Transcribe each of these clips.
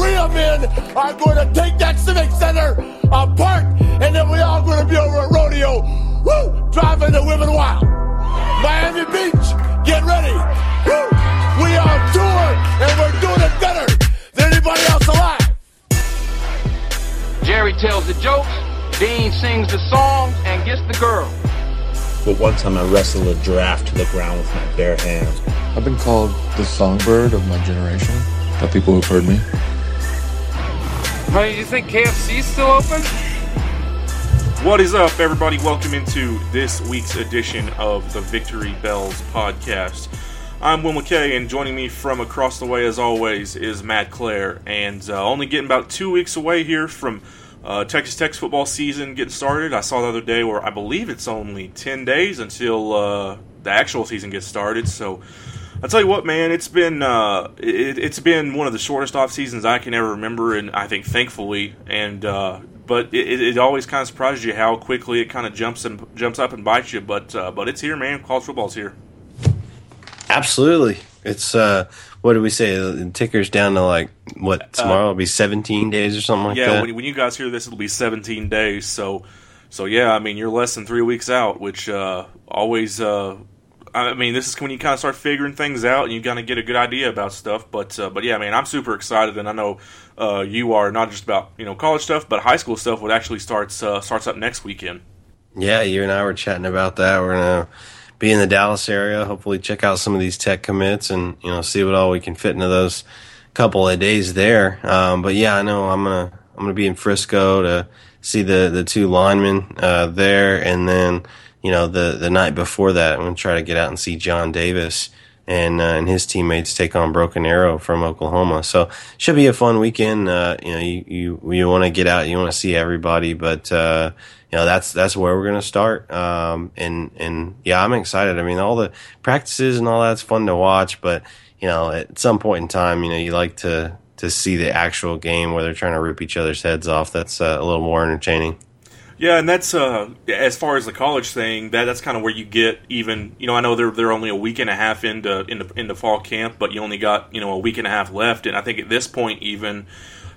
real men are going to take that Civic Center apart, and then we're all going to be over at rodeo, woo, driving the women wild. Miami Beach, get ready. Woo, we are tour, and we're doing it better than anybody else alive. Jerry tells the jokes, Dean sings the songs, and gets the girl. But one time I wrestled a giraffe to the ground with my bare hands. I've been called the songbird of my generation by people who've heard me. Honey, do you think KFC's still open? What is up, everybody? Welcome into this week's edition of the Victory Bells podcast. I'm Will McKay, and joining me from across the way, as always, is Matt Clare. And uh, only getting about two weeks away here from uh, Texas Tech's football season getting started. I saw the other day where I believe it's only 10 days until uh, the actual season gets started. So I'll tell you what, man, it's been uh, it, has been one of the shortest off seasons I can ever remember, and I think thankfully, and uh, but it, it, always kind of surprises you how quickly it kind of jumps and jumps up and bites you. But uh, but it's here, man. College football's here. Absolutely, it's uh, what do we say? The ticker's down to like what uh, tomorrow? will be seventeen days or something like yeah, that. Yeah, when, when, you guys hear this, it'll be seventeen days. So so yeah, I mean you're less than three weeks out, which uh, always uh, I mean, this is when you kind of start figuring things out and you kind of get a good idea about stuff. But uh, but yeah, man, I'm super excited, and I know uh, you are not just about you know college stuff, but high school stuff. What actually starts uh, starts up next weekend. Yeah, you and I were chatting about that. We're gonna be in the Dallas area. Hopefully, check out some of these tech commits and you know see what all we can fit into those couple of days there. Um, but yeah, I know I'm gonna I'm gonna be in Frisco to see the the two linemen uh, there, and then you know, the the night before that, I'm going to try to get out and see John Davis and uh, and his teammates take on Broken Arrow from Oklahoma. So should be a fun weekend. Uh, you know, you you, you want to get out, you want to see everybody, but uh, you know that's that's where we're going to start. Um, and and yeah, I'm excited. I mean, all the practices and all that's fun to watch, but you know, at some point in time, you know, you like to to see the actual game where they're trying to rip each other's heads off. That's uh, a little more entertaining. Yeah, and that's uh, as far as the college thing. That that's kind of where you get even. You know, I know they're they're only a week and a half into into into fall camp, but you only got you know a week and a half left, and I think at this point even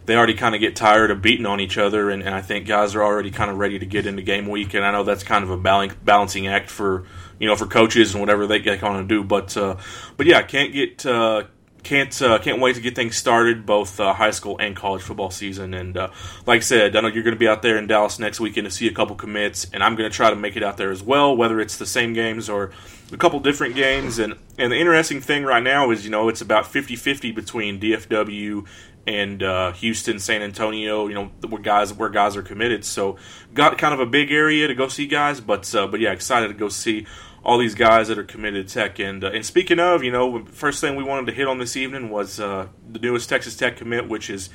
they already kind of get tired of beating on each other, and, and I think guys are already kind of ready to get into game week, and I know that's kind of a balancing act for you know for coaches and whatever they get on to do, but uh, but yeah, I can't get uh, can't uh, can't wait to get things started, both uh, high school and college football season. And uh, like I said, I know you're going to be out there in Dallas next weekend to see a couple commits, and I'm going to try to make it out there as well, whether it's the same games or a couple different games. And and the interesting thing right now is, you know, it's about 50-50 between DFW and uh, Houston, San Antonio, you know, where guys where guys are committed. So got kind of a big area to go see guys, but uh, but yeah, excited to go see all these guys that are committed to Tech. And uh, and speaking of, you know, first thing we wanted to hit on this evening was uh, the newest Texas Tech commit, which is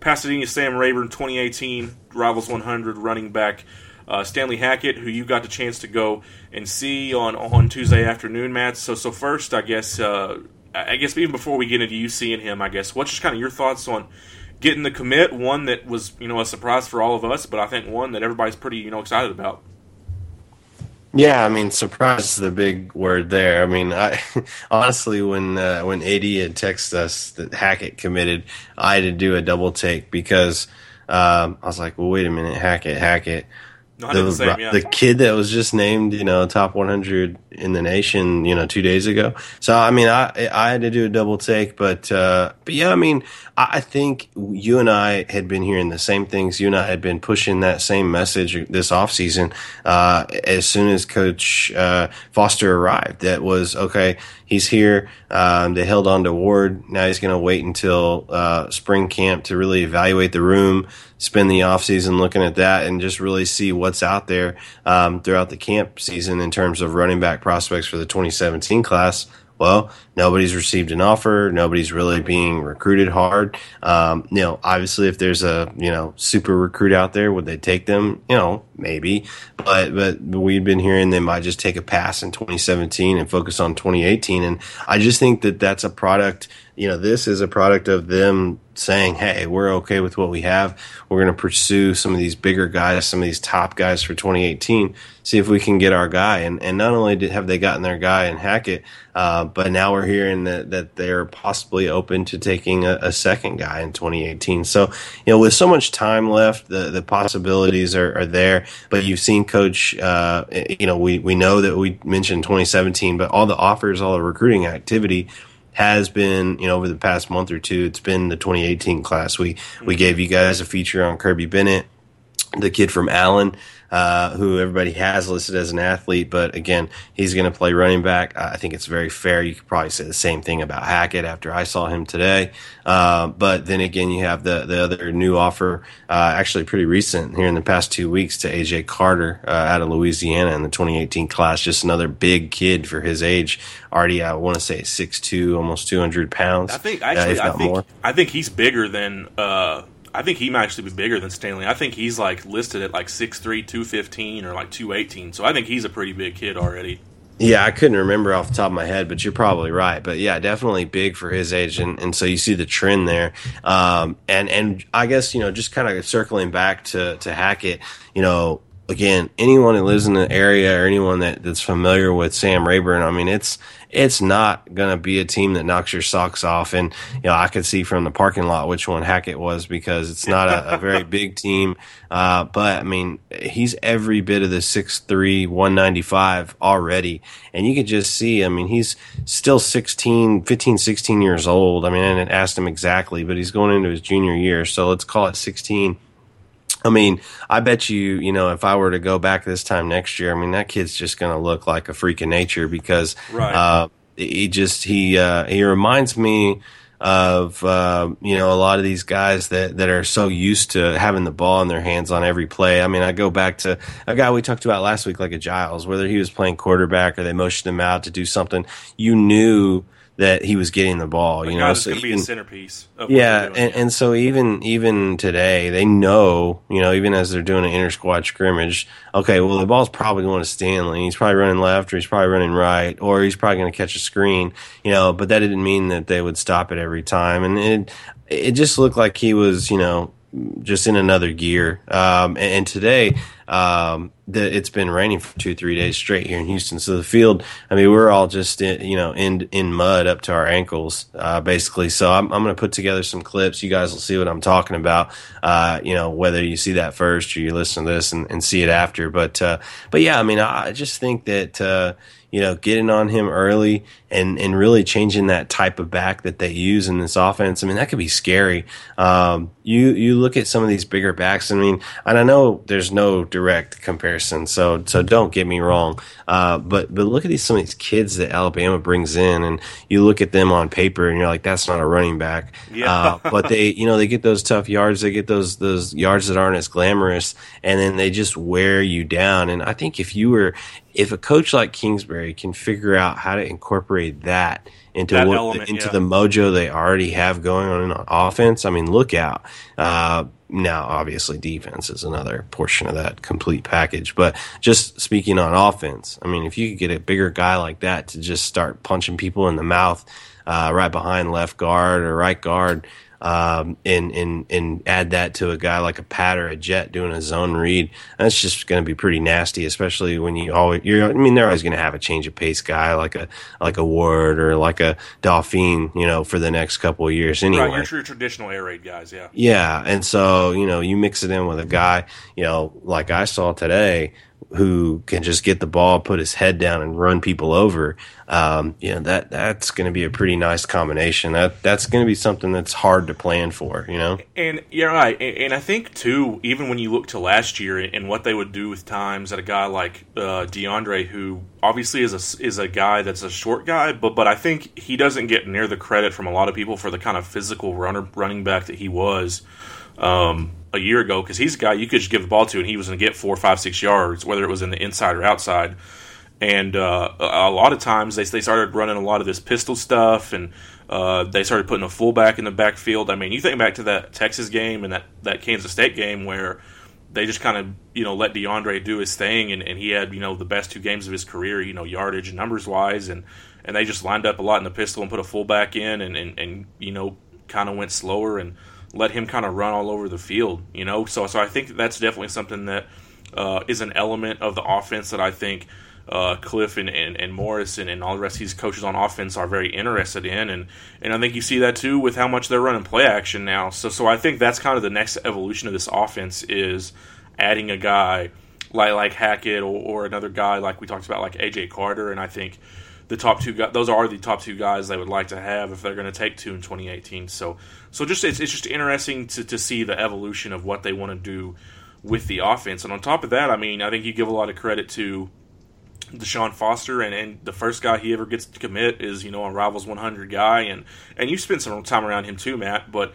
Pasadena Sam Rayburn 2018 Rivals 100 running back. Uh, Stanley Hackett, who you got the chance to go and see on on Tuesday afternoon, Matt. So so first, I guess uh, I guess even before we get into you seeing him, I guess what's just kind of your thoughts on getting the commit? One that was you know a surprise for all of us, but I think one that everybody's pretty you know excited about. Yeah, I mean, surprise is the big word there. I mean, I honestly, when uh, when AD had texted us that Hackett committed, I had to do a double take because um, I was like, "Well, wait a minute, Hackett, Hackett." The, the, same, yeah. the kid that was just named, you know, top 100 in the nation, you know, two days ago. So, I mean, I I had to do a double take, but uh, but yeah, I mean, I think you and I had been hearing the same things. You and I had been pushing that same message this offseason uh, as soon as Coach uh, Foster arrived. That was okay. He's here. Um, they held on to Ward. Now he's going to wait until uh, spring camp to really evaluate the room, spend the offseason looking at that, and just really see what's out there um, throughout the camp season in terms of running back prospects for the 2017 class. Well, nobody's received an offer. Nobody's really being recruited hard. Um, you know, obviously, if there's a you know super recruit out there, would they take them? You know, maybe. But but we've been hearing they might just take a pass in 2017 and focus on 2018. And I just think that that's a product you know, this is a product of them saying, "Hey, we're okay with what we have. We're going to pursue some of these bigger guys, some of these top guys for 2018. See if we can get our guy." And and not only did have they gotten their guy in Hackett, uh, but now we're hearing that that they're possibly open to taking a, a, second guy in 2018. So you know, with so much time left, the the possibilities are, are there. But you've seen Coach. Uh, you know, we we know that we mentioned 2017, but all the offers, all the recruiting activity has been, you know, over the past month or two, it's been the 2018 class. We we gave you guys a feature on Kirby Bennett, the kid from Allen, uh, who everybody has listed as an athlete, but again, he's going to play running back. I think it's very fair. You could probably say the same thing about Hackett after I saw him today. Uh, but then again, you have the the other new offer, uh, actually pretty recent here in the past two weeks to AJ Carter uh, out of Louisiana in the 2018 class. Just another big kid for his age. Already, I want to say 6'2", almost 200 pounds. I think actually, I think more. I think he's bigger than uh, I think he might actually be bigger than Stanley. I think he's like listed at like 6'3", 215 or like 218. So I think he's a pretty big kid already. Yeah, I couldn't remember off the top of my head, but you're probably right. But yeah, definitely big for his age, and, and so you see the trend there. Um, and and I guess you know just kind of circling back to to Hackett, you know, again, anyone who lives in the area or anyone that, that's familiar with Sam Rayburn, I mean, it's it's not going to be a team that knocks your socks off. And you know, I could see from the parking lot which one Hackett was because it's not a, a very big team. Uh, but I mean, he's every bit of the 6'3", 195 already, and you can just see. I mean, he's still 16, 15, 16 years old. I mean, I didn't ask him exactly, but he's going into his junior year, so let's call it sixteen I mean, I bet you, you know, if I were to go back this time next year, I mean, that kid's just going to look like a freak of nature because right. uh, he just he uh, he reminds me of uh, you know a lot of these guys that that are so used to having the ball in their hands on every play. I mean, I go back to a guy we talked about last week, like a Giles, whether he was playing quarterback or they motioned him out to do something, you knew that he was getting the ball. you know, so going to be a centerpiece. yeah, and, and so even even today, they know, you know, even as they're doing an inter squad scrimmage, okay, well the ball's probably going to Stanley. He's probably running left, or he's probably running right, or he's probably going to catch a screen. You know, but that didn't mean that they would stop it every time, and it it just looked like he was, you know, just in another gear. Um, and, and, today, um, the, it's been raining for two, three days straight here in Houston. So the field, I mean, we're all just in, you know in in mud up to our ankles, uh, basically. So I'm, I'm going to put together some clips. You guys will see what I'm talking about. Uh, you know, whether you see that first or you listen to this and, and see it after. But uh, but yeah, I mean, I just think that uh, you know, getting on him early and, and really changing that type of back that they use in this offense. I mean, that could be scary. Um, you, you look at some of these bigger backs. I mean, and I know there's no direct comparison. So, so don't get me wrong. Uh, but, but look at these, some of these kids that Alabama brings in and you look at them on paper and you're like, that's not a running back. Yeah. Uh, but they, you know, they get those tough yards. They get those, those yards that aren't as glamorous and then they just wear you down. And I think if you were, if a coach like Kingsbury can figure out how to incorporate that into that what, element, into yeah. the mojo they already have going on on offense, I mean, look out. Uh, now, obviously, defense is another portion of that complete package. But just speaking on offense, I mean, if you could get a bigger guy like that to just start punching people in the mouth uh, right behind left guard or right guard, um, and and and add that to a guy like a Pat or a Jett doing a zone read, that's just going to be pretty nasty. Especially when you always, you're, I mean, they're always going to have a change of pace guy like a like a Ward or like a Dauphine, you know, for the next couple of years anyway. Right, your true traditional air raid guys, yeah. Yeah, and so you know, you mix it in with a guy, you know, like I saw today who can just get the ball, put his head down, and run people over. Um, you know that that's going to be a pretty nice combination. That that's going to be something that's hard to plan for. You know, and you're right. And, and, I think too, even when you look to last year and what they would do with times at a guy like uh, DeAndre, who obviously is a is a guy that's a short guy, but but I think he doesn't get near the credit from a lot of people for the kind of physical runner running back that he was. Um, a year ago because he's a guy you could just give the ball to and he was going to get four, five, six yards, whether it was in the inside or outside. And uh, a lot of times they they started running a lot of this pistol stuff and uh, they started putting a fullback in the backfield. I mean, you think back to that Texas game and that, that Kansas State game where they just kind of you know let DeAndre do his thing and, and he had you know the best two games of his career, you know yardage and numbers wise and and they just lined up a lot in the pistol and put a fullback in, and and, and you know kind of went slower and let him kind of run all over the field. You know, so so I think that's definitely something that uh, is an element of the offense that I think uh, Cliff and, and, and Morris and, and all the rest of these coaches on offense are very interested in, and and I think you see that too with how much they're running play action now. So so I think that's kind of the next evolution of this offense is adding a guy like like Hackett or, or another guy like we talked about like AJ Carter, and I think the top two guys those are the top two guys they would like to have if they're going to take two in 2018. So so just it's, it's just interesting to, to see the evolution of what they want to do with the offense. And on top of that, I mean, I think you give a lot of credit to Deshaun Foster, and, and the first guy he ever gets to commit is you know a Rivals 100 guy, and and you spent some time around him too, Matt. But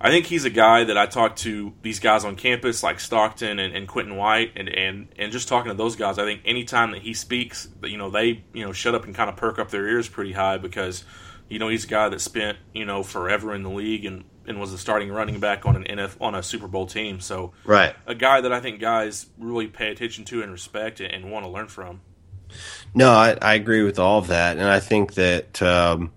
I think he's a guy that I talk to these guys on campus like Stockton and, and Quinton White, and, and and just talking to those guys. I think anytime that he speaks, you know they you know shut up and kind of perk up their ears pretty high because you know he's a guy that spent you know forever in the league and and was a starting running back on an NF on a Super Bowl team. So right, a guy that I think guys really pay attention to and respect and, and want to learn from. No, I, I agree with all of that, and I think that um,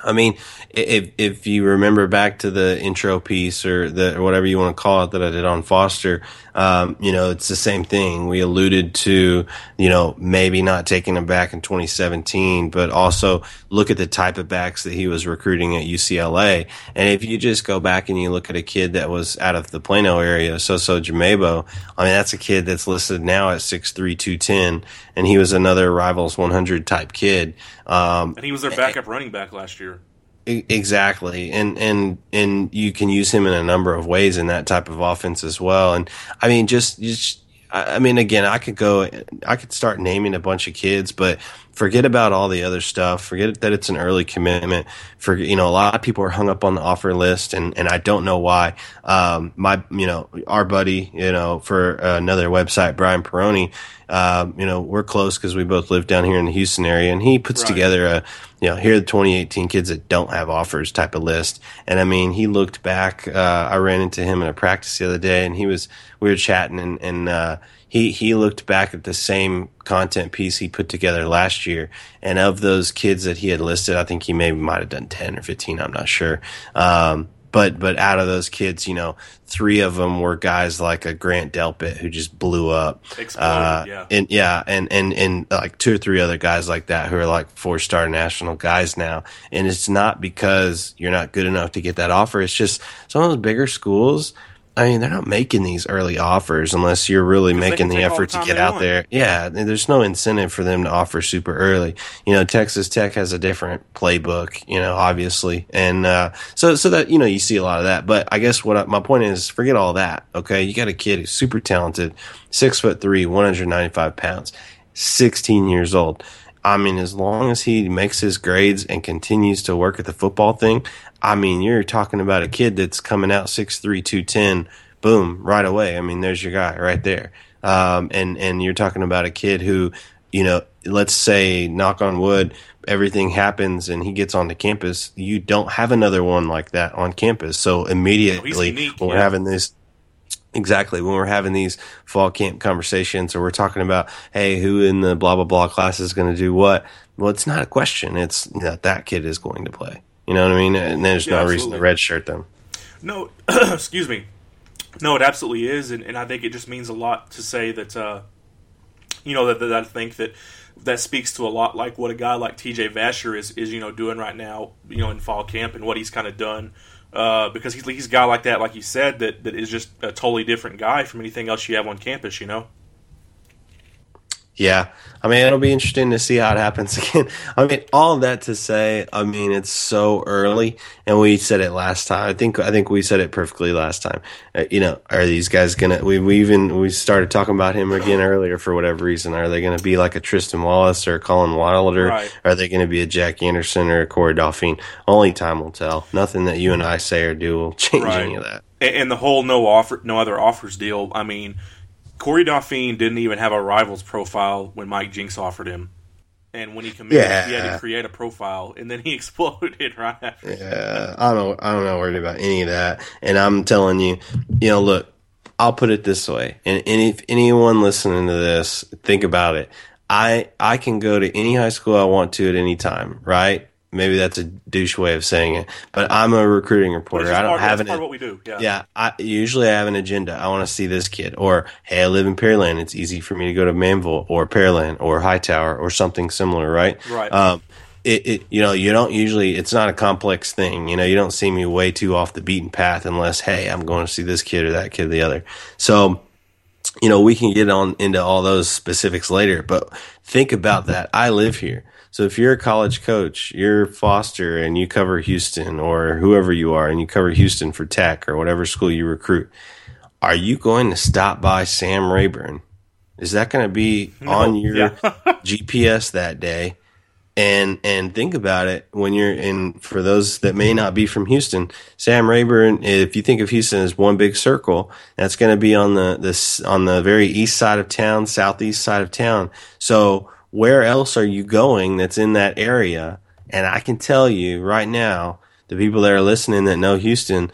I mean, if if you remember back to the intro piece or the or whatever you want to call it that I did on Foster, um, you know, it's the same thing. We alluded to, you know, maybe not taking him back in 2017, but also look at the type of backs that he was recruiting at UCLA. And if you just go back and you look at a kid that was out of the Plano area, Soso Jamabo, I mean, that's a kid that's listed now at 6'3", 210, and he was another Rivals 100 type kid. Um, and he was their backup and, running back last year. Exactly, and and and you can use him in a number of ways in that type of offense as well. And I mean, just just I mean, again, I could go, I could start naming a bunch of kids, but forget about all the other stuff. Forget that it's an early commitment. For you know, a lot of people are hung up on the offer list, and and I don't know why. Um, my you know, our buddy, you know, for another website, Brian Peroni, uh, you know, we're close because we both live down here in the Houston area, and he puts right. together a you know, here are the 2018 kids that don't have offers type of list. And I mean, he looked back. Uh, I ran into him in a practice the other day, and he was we were chatting, and and uh, he he looked back at the same content piece he put together last year, and of those kids that he had listed, I think he maybe might have done 10 or 15. I'm not sure. Um, but but out of those kids, you know, three of them were guys like a Grant Delpit who just blew up. Exploded, uh, yeah. And yeah, and, and and like two or three other guys like that who are like four star national guys now. And it's not because you're not good enough to get that offer. It's just some of those bigger schools I mean, they're not making these early offers unless you're really making the effort to get out want. there. Yeah, there's no incentive for them to offer super early. You know, Texas Tech has a different playbook, you know, obviously. And uh, so so that, you know, you see a lot of that. But I guess what I, my point is, forget all that, okay? You got a kid who's super talented, six foot three, 195 pounds, 16 years old. I mean, as long as he makes his grades and continues to work at the football thing, I mean, you're talking about a kid that's coming out 6'3", 210, boom, right away. I mean, there's your guy right there. Um, and, and you're talking about a kid who, you know, let's say, knock on wood, everything happens and he gets onto campus. You don't have another one like that on campus. So immediately when we're having this, Exactly. When we're having these fall camp conversations or we're talking about, hey, who in the blah, blah, blah class is going to do what? Well, it's not a question. It's that that kid is going to play. You know what I mean? And there's yeah, no absolutely. reason to redshirt them. No, excuse me. No, it absolutely is, and, and I think it just means a lot to say that. Uh, you know that, that I think that that speaks to a lot like what a guy like T.J. Vasher is is you know doing right now. You know in fall camp and what he's kind of done. Uh, because he's, he's a guy like that, like you said, that, that is just a totally different guy from anything else you have on campus, you know? Yeah, I mean it'll be interesting to see how it happens again. I mean, all that to say, I mean it's so early, and we said it last time. I think I think we said it perfectly last time. Uh, you know, are these guys gonna? We we even we started talking about him again earlier for whatever reason. Are they gonna be like a Tristan Wallace or a Colin Wilder? Right. Are they gonna be a Jack Anderson or a Corey Dauphine? Only time will tell. Nothing that you and I say or do will change right. any of that. And, and the whole no offer, no other offers deal. I mean Corey Dauphine didn't even have a rivals profile when Mike Jinks offered him. And when he committed, yeah. he had to create a profile, and then he exploded right after. Yeah, I don't, I don't know worried about any of that. And I'm telling you, you know, look, I'll put it this way, and, and if anyone listening to this, think about it. I I can go to any high school I want to at any time, right? Maybe that's a douche way of saying it, but I'm a recruiting reporter. I don't part, have an part of what we do. Yeah. yeah, I usually I have an agenda. I want to see this kid, or hey, I live in Pearland. It's easy for me to go to Manvel or Pearland or Hightower or something similar, right? Right. Um, it, it, you know, you don't usually. It's not a complex thing. You know, you don't see me way too off the beaten path unless, hey, I'm going to see this kid or that kid or the other. So, you know, we can get on into all those specifics later. But think about that. I live here. So if you're a college coach, you're Foster and you cover Houston or whoever you are and you cover Houston for tech or whatever school you recruit, are you going to stop by Sam Rayburn? Is that going to be on your yeah. GPS that day? And and think about it when you're in for those that may not be from Houston, Sam Rayburn. If you think of Houston as one big circle, that's going to be on the this on the very east side of town, southeast side of town. So where else are you going that's in that area? And I can tell you right now, the people that are listening that know Houston,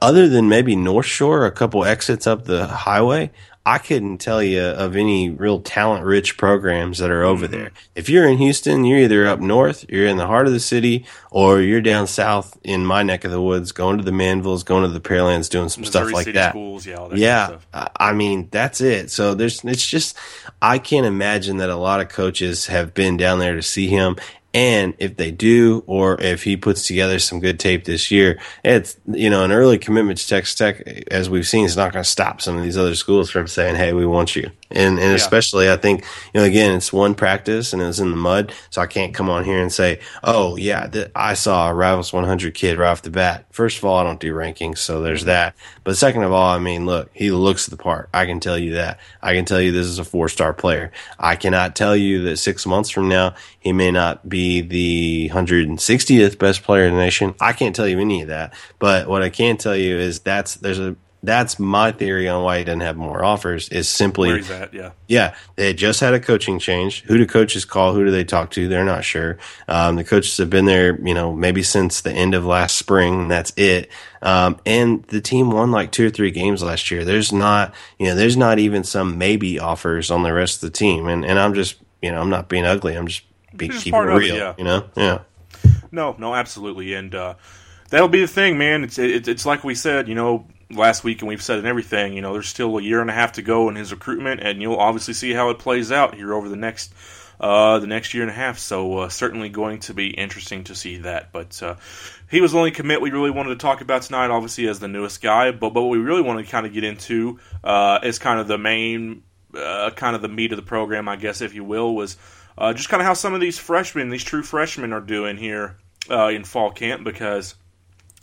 other than maybe North Shore, a couple exits up the highway, I couldn't tell you of any real talent rich programs that are over mm-hmm. there. If you're in Houston, you're either up north, you're in the heart of the city, or you're down south in my neck of the woods, going to the Manvels, going to the Pearlands, doing some Missouri stuff like City that. Schools, yeah. That Yeah, Kind of I mean that's it. So there's it's just I can't imagine that a lot of coaches have been down there to see him. And if they do, or if he puts together some good tape this year, it's you know an early commitment to Texas Tech, as we've seen, is not going to stop some of these other schools from saying, "Hey, we want you." And and especially, I think you know again, it's one practice and it was in the mud, so I can't come on here and say, "Oh yeah, th- I saw a Rivals 100 kid right off the bat." First of all, I don't do rankings, so there's mm-hmm. that. But second of all, I mean, look, he looks the part. I can tell you that. I can tell you this is a four star player. I cannot tell you that six months from now he may not be the 160th best player in the nation. I can't tell you any of that. But what I can tell you is that's there's a that's my theory on why he doesn't have more offers is simply Where he's at, yeah. yeah, they had just had a coaching change. Who do coaches call? Who do they talk to? They're not sure. Um, the coaches have been there, you know, maybe since the end of last spring. And that's it. Um, and the team won like two or three games last year. There's not, you know, there's not even some maybe offers on the rest of the team. And and I'm just, you know, I'm not being ugly. I'm just be, keeping it, real. yeah. You know, yeah. No, no, absolutely, and uh, that'll be the thing, man. It's it, it's like we said, you know, last week, and we've said in everything. You know, there's still a year and a half to go in his recruitment, and you'll obviously see how it plays out here over the next uh, the next year and a half. So uh, certainly going to be interesting to see that. But uh, he was the only commit we really wanted to talk about tonight, obviously as the newest guy. But but what we really want to kind of get into uh, is kind of the main, uh, kind of the meat of the program, I guess, if you will, was uh, just kind of how some of these freshmen, these true freshmen, are doing here in fall camp because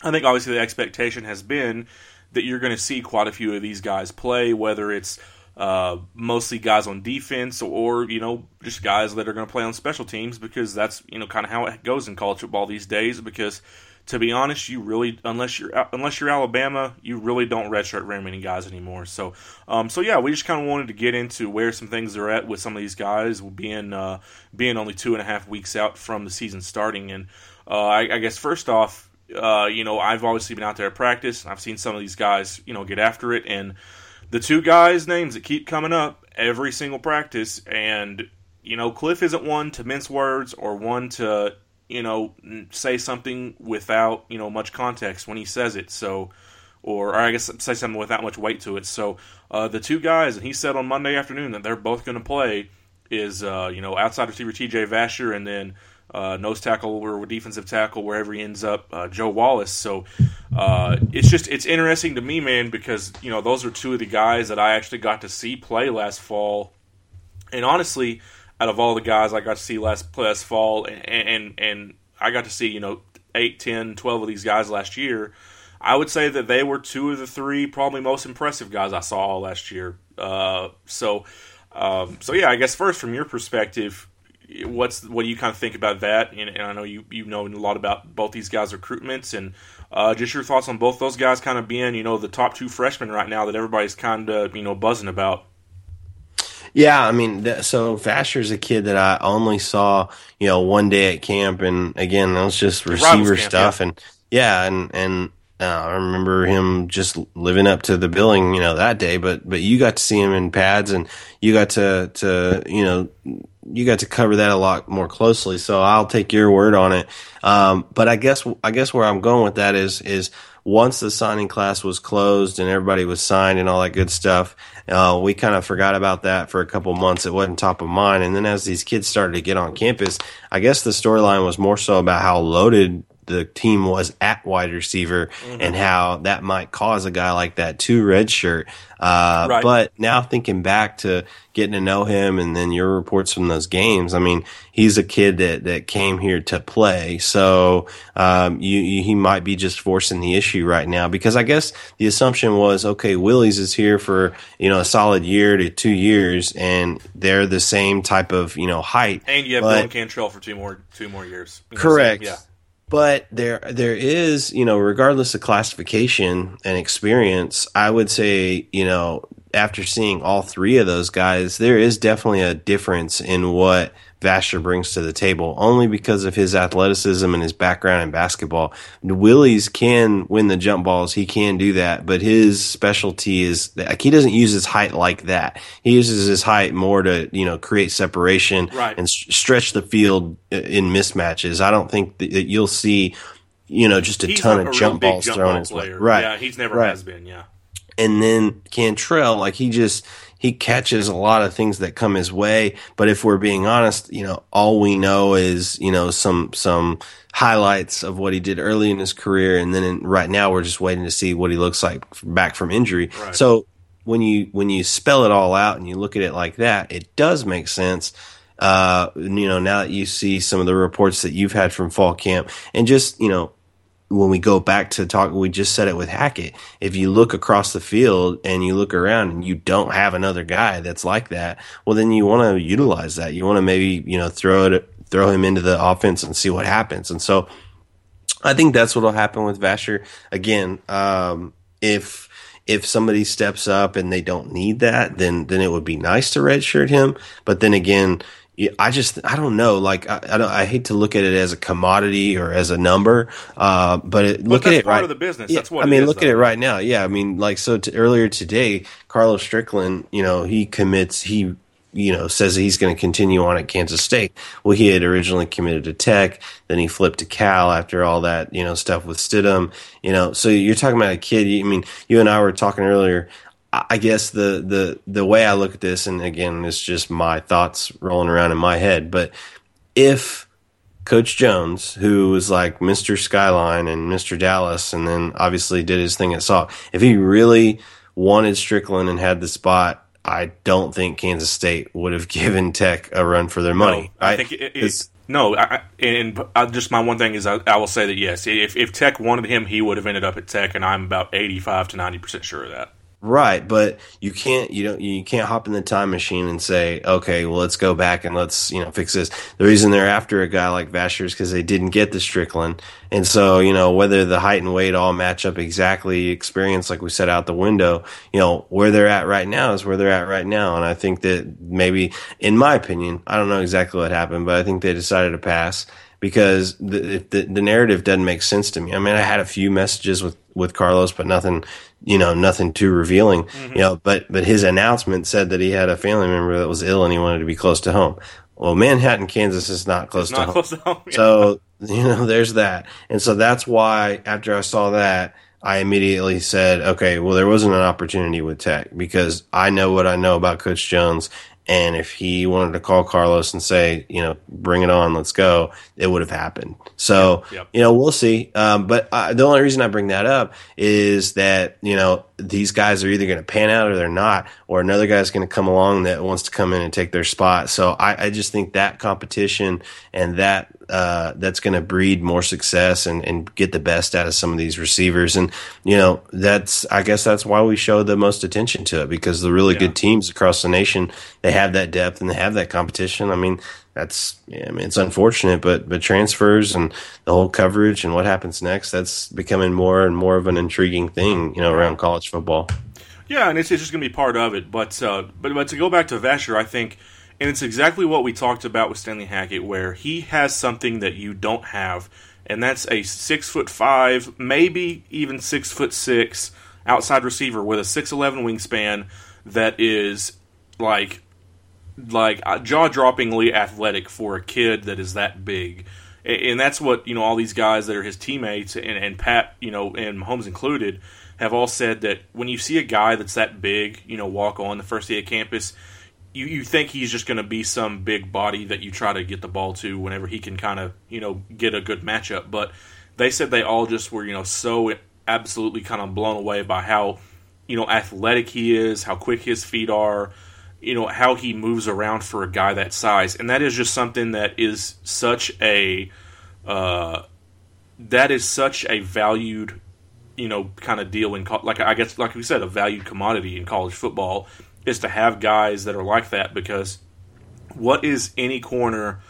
I think obviously the expectation has been that you're going to see quite a few of these guys play, whether it's uh, mostly guys on defense or you know just guys that are going to play on special teams because that's you know kind of how it goes in college football these days. Because to be honest, you really unless you're unless you're Alabama, you really don't redshirt very many guys anymore. So, um, so yeah, we just kind of wanted to get into where some things are at with some of these guys being uh, being only two and a half weeks out from the season starting. And uh, I, I guess first off, uh, you know, I've obviously been out there at practice. I've seen some of these guys, you know, get after it, and the two guys' names that keep coming up every single practice, and you know, Cliff isn't one to mince words or one to you know say something without you know much context when he says it. So, or, or I guess say something without much weight to it. So, uh, the two guys, and he said on Monday afternoon that they're both going to play is uh, you know outside receiver T.J. Vasher and then uh, nose tackle or defensive tackle wherever he ends up, uh, Joe Wallace. So uh, it's just it's interesting to me, man, because you know those are two of the guys that I actually got to see play last fall, and honestly, out of all the guys I got to see last last fall, and and, and I got to see you know 8, 10, 12 of these guys last year. I would say that they were two of the three probably most impressive guys I saw last year. Uh, so, um, so yeah, I guess first from your perspective, what's what do you kind of think about that? And, and I know you you know a lot about both these guys' recruitments and uh, just your thoughts on both those guys kind of being you know the top two freshmen right now that everybody's kind of you know buzzing about. Yeah, I mean, th- so Vasher's a kid that I only saw, you know, one day at camp, and again, that was just receiver camp, stuff, yeah. and yeah, and and Uh, I remember him just living up to the billing, you know, that day. But but you got to see him in pads, and you got to to you know you got to cover that a lot more closely. So I'll take your word on it. Um, but I guess I guess where I'm going with that is is once the signing class was closed and everybody was signed and all that good stuff, uh, we kind of forgot about that for a couple months. It wasn't top of mind. And then as these kids started to get on campus, I guess the storyline was more so about how loaded the team was at wide receiver mm-hmm. and how that might cause a guy like that to redshirt. Uh, right. But now thinking back to getting to know him and then your reports from those games, I mean, he's a kid that, that came here to play. So, um, you, you, he might be just forcing the issue right now because I guess the assumption was, okay, Willies is here for, you know, a solid year to two years and they're the same type of, you know, height. And you have but, Dylan Cantrell for two more, two more years. You know, correct. So, yeah but there there is you know regardless of classification and experience i would say you know after seeing all three of those guys there is definitely a difference in what Vasher brings to the table only because of his athleticism and his background in basketball. Willies can win the jump balls. He can do that, but his specialty is like he doesn't use his height like that. He uses his height more to, you know, create separation right. and s- stretch the field uh, in mismatches. I don't think that you'll see, you know, just a he's ton of jump balls jump thrown ball his way. Right. Yeah, he's never right. has been, yeah. And then Cantrell, like he just, he catches a lot of things that come his way. But if we're being honest, you know, all we know is, you know, some, some highlights of what he did early in his career. And then in, right now we're just waiting to see what he looks like back from injury. Right. So when you, when you spell it all out and you look at it like that, it does make sense. Uh, you know, now that you see some of the reports that you've had from fall camp and just, you know, when we go back to talk, we just said it with Hackett. If you look across the field and you look around and you don't have another guy that's like that, well, then you want to utilize that. You want to maybe, you know, throw it, throw him into the offense and see what happens. And so I think that's what will happen with Vasher. Again, um, if, if somebody steps up and they don't need that, then, then it would be nice to redshirt him. But then again, I just I don't know. Like I I, I, hate to look at it as a commodity or as a number, uh, but, it, look at it part right. of the business. Yeah, that's what I mean. Is, look though. at it right now. Yeah, I mean, like so. To, earlier today, Carlos Strickland, you know, he commits. He you know says he's going to continue on at Kansas State. Well, he had originally committed to Tech, then he flipped to Cal after all that you know stuff with Stidham. You know, so you're talking about a kid. I mean, you and I were talking earlier. I guess the, the, the way I look at this, and again, it's just my thoughts rolling around in my head, but if Coach Jones, who was like Mr. Skyline and Mr. Dallas, and then obviously did his thing at Sauk, if he really wanted Strickland and had the spot, I don't think Kansas State would have given Tech a run for their money. No, I think it, it, no, I, and I, uh, just my one thing is I, I, will say that yes, if, if Tech wanted him, he would have ended up at Tech, and I'm about eighty-five to ninety percent sure of that. Right, but you can't you don't you can't hop in the time machine and say, okay, well let's go back and let's you know fix this. The reason they're after a guy like Vasher is because they didn't get the Strickland, and so you know whether the height and weight all match up exactly, experience like we set out the window, you know where they're at right now is where they're at right now, and I think that maybe, in my opinion, I don't know exactly what happened, but I think they decided to pass because the, the, the narrative doesn't make sense to me. I mean, I had a few messages with with Carlos, but nothing you know, nothing too revealing, mm-hmm. you know, but, but his announcement said that he had a family member that was ill and he wanted to be close to home. Well, Manhattan, Kansas is not close, to, home. to home. Yeah. So, you know, there's that. And so that's why after I saw that, I immediately said, okay, well, there wasn't an opportunity with Tech because I know what I know about Coach Jones and if he wanted to call Carlos and say, you know, bring it on, let's go, it would have happened. So, yep, yep. you know, we'll see. Um, but uh, the only reason I bring that up is that, you know, these guys are either going to pan out or they're not, or another guy's going to come along that wants to come in and take their spot. So I, I just think that competition and that uh, that's going to breed more success and, and get the best out of some of these receivers. And, you know, that's, I guess that's why we show the most attention to it because the really yeah. good teams across the nation, they have that depth and they have that competition. I mean, that's, yeah, I mean, it's unfortunate, but, but transfers and the whole coverage and what happens next, that's becoming more and more of an intriguing thing, you know, around college football. Yeah, and it's, it's just going to be part of it. But, uh, but, but to go back to Vasher, I think – and it's exactly what we talked about with Stanley Hackett, where he has something that you don't have and that's a six foot five, maybe even six foot six outside receiver with a six eleven wingspan that is like like uh, jaw droppingly athletic for a kid that is that big. And that's what you know. All these guys that are his teammates, and, and Pat, you know, and Mahomes included, have all said that when you see a guy that's that big, you know, walk on the first day of campus, you, you think he's just going to be some big body that you try to get the ball to whenever he can kind of you know get a good matchup. But they said they all just were you know so absolutely kind of blown away by how you know athletic he is, how quick his feet are, you know how he moves around for a guy that size, and that is just something that is such a uh, that is such a valued you know kind of deal in like I guess like we said a valued commodity in college football is to have guys that are like that because what is any corner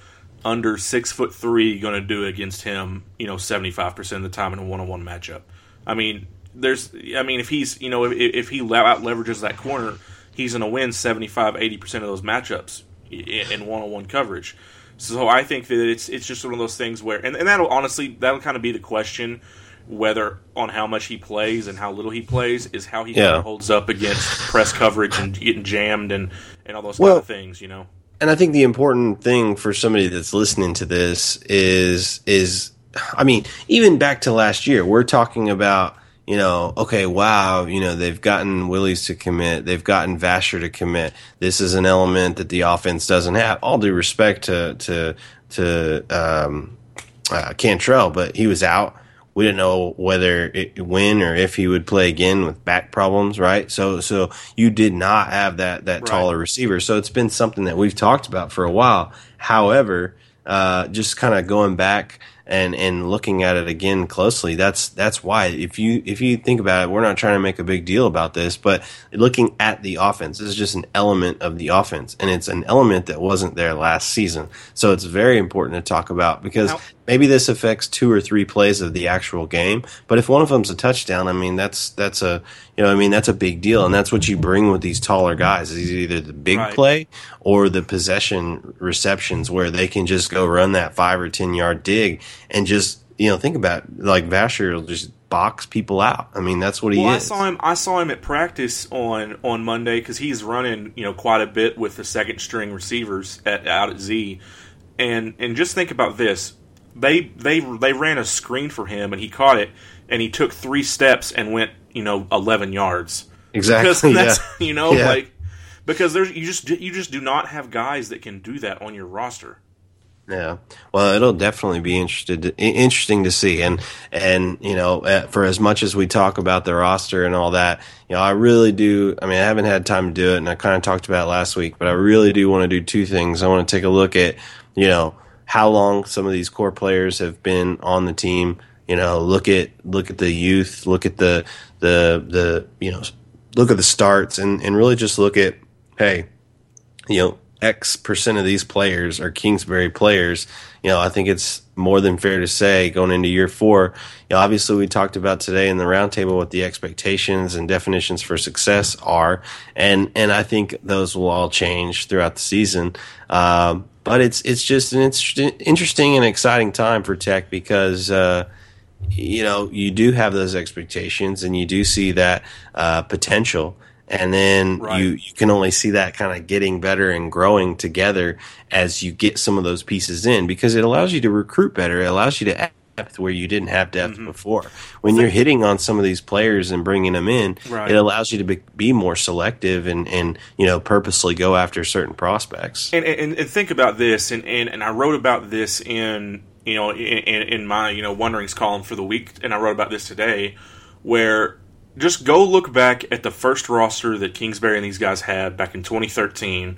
under six foot three going to do against him? You know, seventy five percent of the time in a one on one matchup. I mean, there's I mean if he's you know if, if he out leverages that corner, he's going to win 75 80 percent of those matchups in one on one coverage. So I think that it's it's just one of those things where and, and that'll honestly that'll kind of be the question whether on how much he plays and how little he plays is how he yeah. kind of holds up against press coverage and getting jammed and, and all those well, kind of things, you know. And I think the important thing for somebody that's listening to this is is I mean, even back to last year, we're talking about you know, okay, wow, you know, they've gotten Willies to commit, they've gotten Vasher to commit. This is an element that the offense doesn't have. All due respect to to to um, uh, Cantrell, but he was out we didn't know whether it, when or if he would play again with back problems, right? So, so you did not have that that right. taller receiver. So it's been something that we've talked about for a while. However, uh, just kind of going back and and looking at it again closely that's that's why if you if you think about it we're not trying to make a big deal about this but looking at the offense this is just an element of the offense and it's an element that wasn't there last season so it's very important to talk about because maybe this affects two or three plays of the actual game but if one of them's a touchdown i mean that's that's a you know i mean that's a big deal and that's what you bring with these taller guys is either the big right. play or the possession receptions where they can just go run that five or ten yard dig and just you know think about it, like Vasher will just box people out. I mean that's what he well, is. I saw him. I saw him at practice on on Monday because he's running you know quite a bit with the second string receivers at, out at Z, and and just think about this. They they they ran a screen for him and he caught it and he took three steps and went you know eleven yards. Exactly. Because that's yeah. you know yeah. like because there's you just you just do not have guys that can do that on your roster. Yeah, well, it'll definitely be interested interesting to see, and and you know, uh, for as much as we talk about the roster and all that, you know, I really do. I mean, I haven't had time to do it, and I kind of talked about last week, but I really do want to do two things. I want to take a look at, you know, how long some of these core players have been on the team. You know, look at look at the youth, look at the the the you know, look at the starts, and and really just look at, hey, you know, X percent of these players are Kingsbury players, you know, I think it's more than fair to say going into year four. You know, obviously, we talked about today in the roundtable what the expectations and definitions for success are, and and I think those will all change throughout the season. Um, but it's it's just an interesting, interesting and exciting time for Tech because. Uh, you know, you do have those expectations and you do see that uh, potential and then right. you you can only see that kind of getting better and growing together as you get some of those pieces in because it allows you to recruit better it allows you to depth where you didn't have depth mm-hmm. before when you're hitting on some of these players and bringing them in right. it allows you to be, be, more selective and and you know purposely go after certain prospects and and, and think about this and, and and I wrote about this in you know in, in my you know wonderings column for the week and I wrote about this today where just go look back at the first roster that Kingsbury and these guys had back in 2013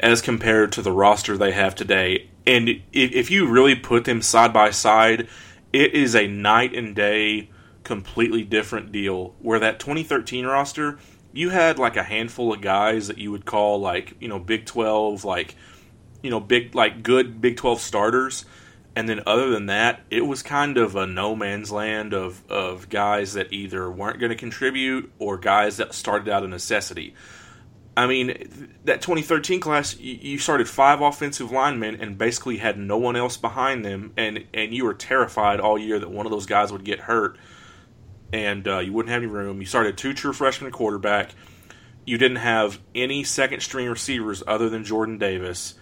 as compared to the roster they have today. And if you really put them side by side, it is a night and day, completely different deal. Where that 2013 roster, you had like a handful of guys that you would call like, you know, Big 12, like, you know, big, like good Big 12 starters and then other than that, it was kind of a no man's land of, of guys that either weren't going to contribute or guys that started out of necessity. I mean, that 2013 class, you started five offensive linemen and basically had no one else behind them, and and you were terrified all year that one of those guys would get hurt, and uh, you wouldn't have any room. You started two true freshman quarterback. You didn't have any second string receivers other than Jordan Davis.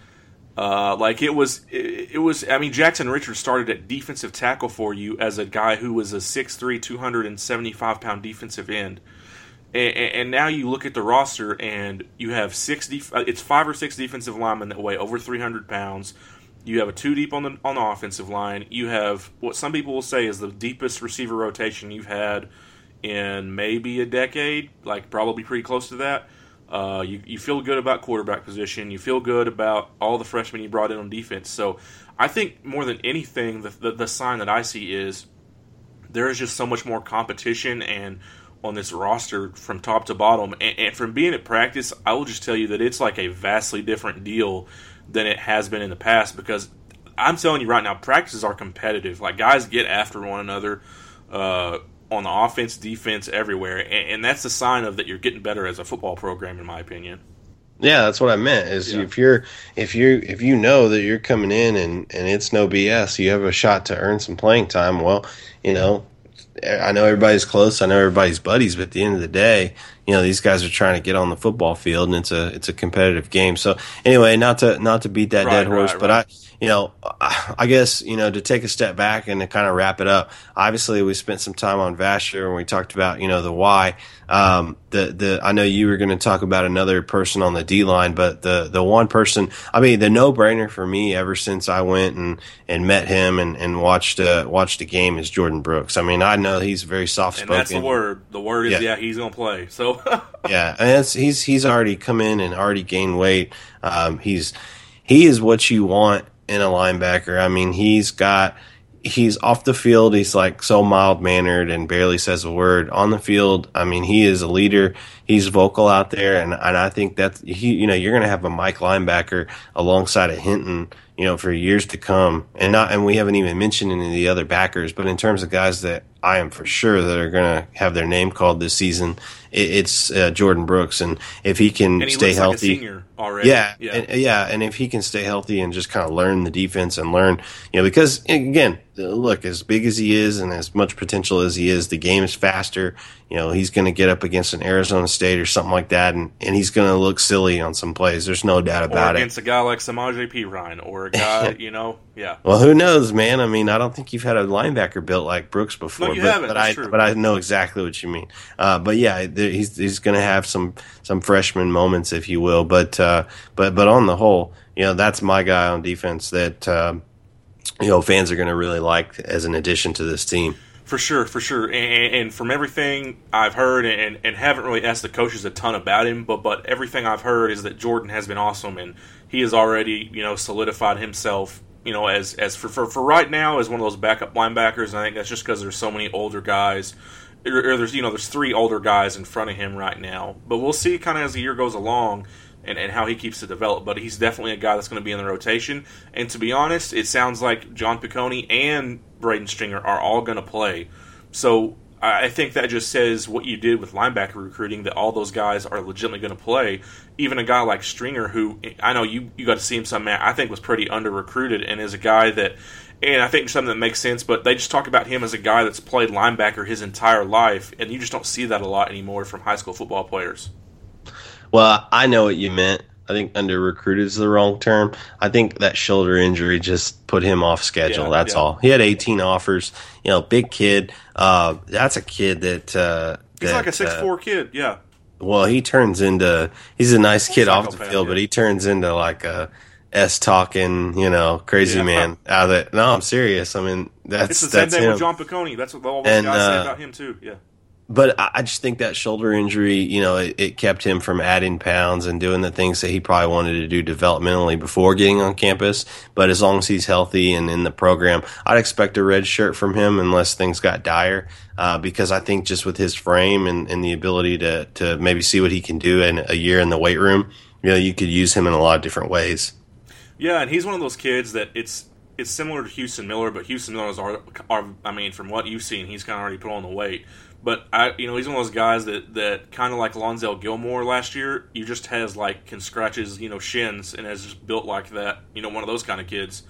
Uh, like it was, it, it, was. I mean, Jackson Richards started at defensive tackle for you as a guy who was a 6'3", 275 pound defensive end and, and, now you look at the roster and you have six. Def- uh, it's five or six defensive linemen that weigh over 300 pounds. You have a two deep on the on the offensive line. You have what some people will say is the deepest receiver rotation you've had in maybe a decade, like probably pretty close to that. Uh, you, you feel good about quarterback position. You feel good about all the freshmen you brought in on defense. So I think more than anything, the, the, the sign that I see is there is just so much more competition and on this roster from top to bottom. And, and, from being at practice, I will just tell you that it's like a vastly different deal than it has been in the past because I'm telling you right now, practices are competitive. Like guys get after one another uh, on the offense, defense, everywhere, and, and that's a sign of that you're getting better as a football program, in my opinion. Yeah, that's what I meant. Is yeah. if you're if you if you know that you're coming in and and it's no BS, you have a shot to earn some playing time. Well, you know, I know everybody's close. I know everybody's buddies, but at the end of the day, you know these guys are trying to get on the football field, and it's a it's a competitive game. So anyway, not to not to beat that right, dead horse, right, but right. I you know I guess you know to take a step back and to kind of wrap it up. Obviously, we spent some time on Vasher and we talked about you know the why. Um, the the I know you were going to talk about another person on the D line, but the the one person I mean the no brainer for me ever since I went and and met him and and watched uh, watched the game is Jordyn Brooks. I mean I know he's very soft spoken. That's the word. The word is yeah, yeah he's going to play. So yeah, and he's he's already come in and already gained weight. Um, he's he is what you want in a linebacker. I mean he's got he's off the field. He's like so mild mannered and barely says a word. On the field, I mean, he is a leader. He's vocal out there, and and I think that he, you know, you're going to have a Mike linebacker alongside of Hinton, you know, for years to come. And not, and we haven't even mentioned any of the other backers, but in terms of guys that I am for sure that are going to have their name called this season, it's uh, Jordyn Brooks, and if he can he stay healthy, like already, yeah, yeah. And, yeah, and if he can stay healthy and just kind of learn the defense and learn, you know, because again, look, as big as he is and as much potential as he is, the game is faster. You know, he's going to get up against an Arizona State or something like that, and, and he's going to look silly on some plays. There's no doubt about or against it. Against a guy like Samaje Perine or a guy, you know, yeah. Well, who knows, man? I mean, I don't think you've had a linebacker built like Brooks before, no, you but, haven't. but I true. but I know exactly what you mean. Uh, but yeah, he's he's going to have some some freshman moments, if you will. But uh, but but on the whole, you know, that's my guy on defense that. Uh, you know fans are going to really like as an addition to this team. For sure, for sure, and, and from everything I've heard, and, and haven't really asked the coaches a ton about him, but but everything I've heard is that Jordan has been awesome, and he has already you know solidified himself, you know, as as for for, for right now as one of those backup linebackers. I think that's just because there's so many older guys, or, or there's you know there's three older guys in front of him right now. But we'll see kind of as the year goes along and, and how he keeps to develop. But he's definitely a guy that's going to be in the rotation. And to be honest, it sounds like John Picconi and Braden Stringer are all going to play. So I think that just says what you did with linebacker recruiting that all those guys are legitimately going to play. Even a guy like Stringer, who I know you you got to see him some, I think was pretty under recruited and is a guy that, and I think something that makes sense. But they just talk about him as a guy that's played linebacker his entire life, and you just don't see that a lot anymore from high school football players. Well, I know what you meant. I think under recruited is the wrong term. I think that shoulder injury just put him off schedule. Yeah, that's yeah. all. He had 18 offers. You know, big kid. Uh, that's a kid that. Uh, he's that, like a six uh, four kid. Yeah. Well, he turns into. He's a nice kid off the field, yeah. but he turns into like a s talking, you know, crazy man out of it. No, I'm serious. I mean, that's it's the same thing him. with John Picconi. That's what all those and, guys say uh, about him too. Yeah but I just think that shoulder injury, you know, it, it, kept him from adding pounds and doing the things that he probably wanted to do developmentally before getting on campus. But as long as he's healthy and in the program, I'd expect a red shirt from him unless things got dire. Uh, because I think just with his frame and, and the ability to, to maybe see what he can do in a year in the weight room, you know, you could use him in a lot of different ways. Yeah, and he's one of those kids that it's it's similar to Houston Miller, but Houston Miller is, are, I mean, from what you've seen, he's kind of already put on the weight But I, you know, he's one of those guys that, that kind of like Lonzel Gilmore last year. You just has like can scratch his you know shins and has just built like that. You know, one of those kind of kids,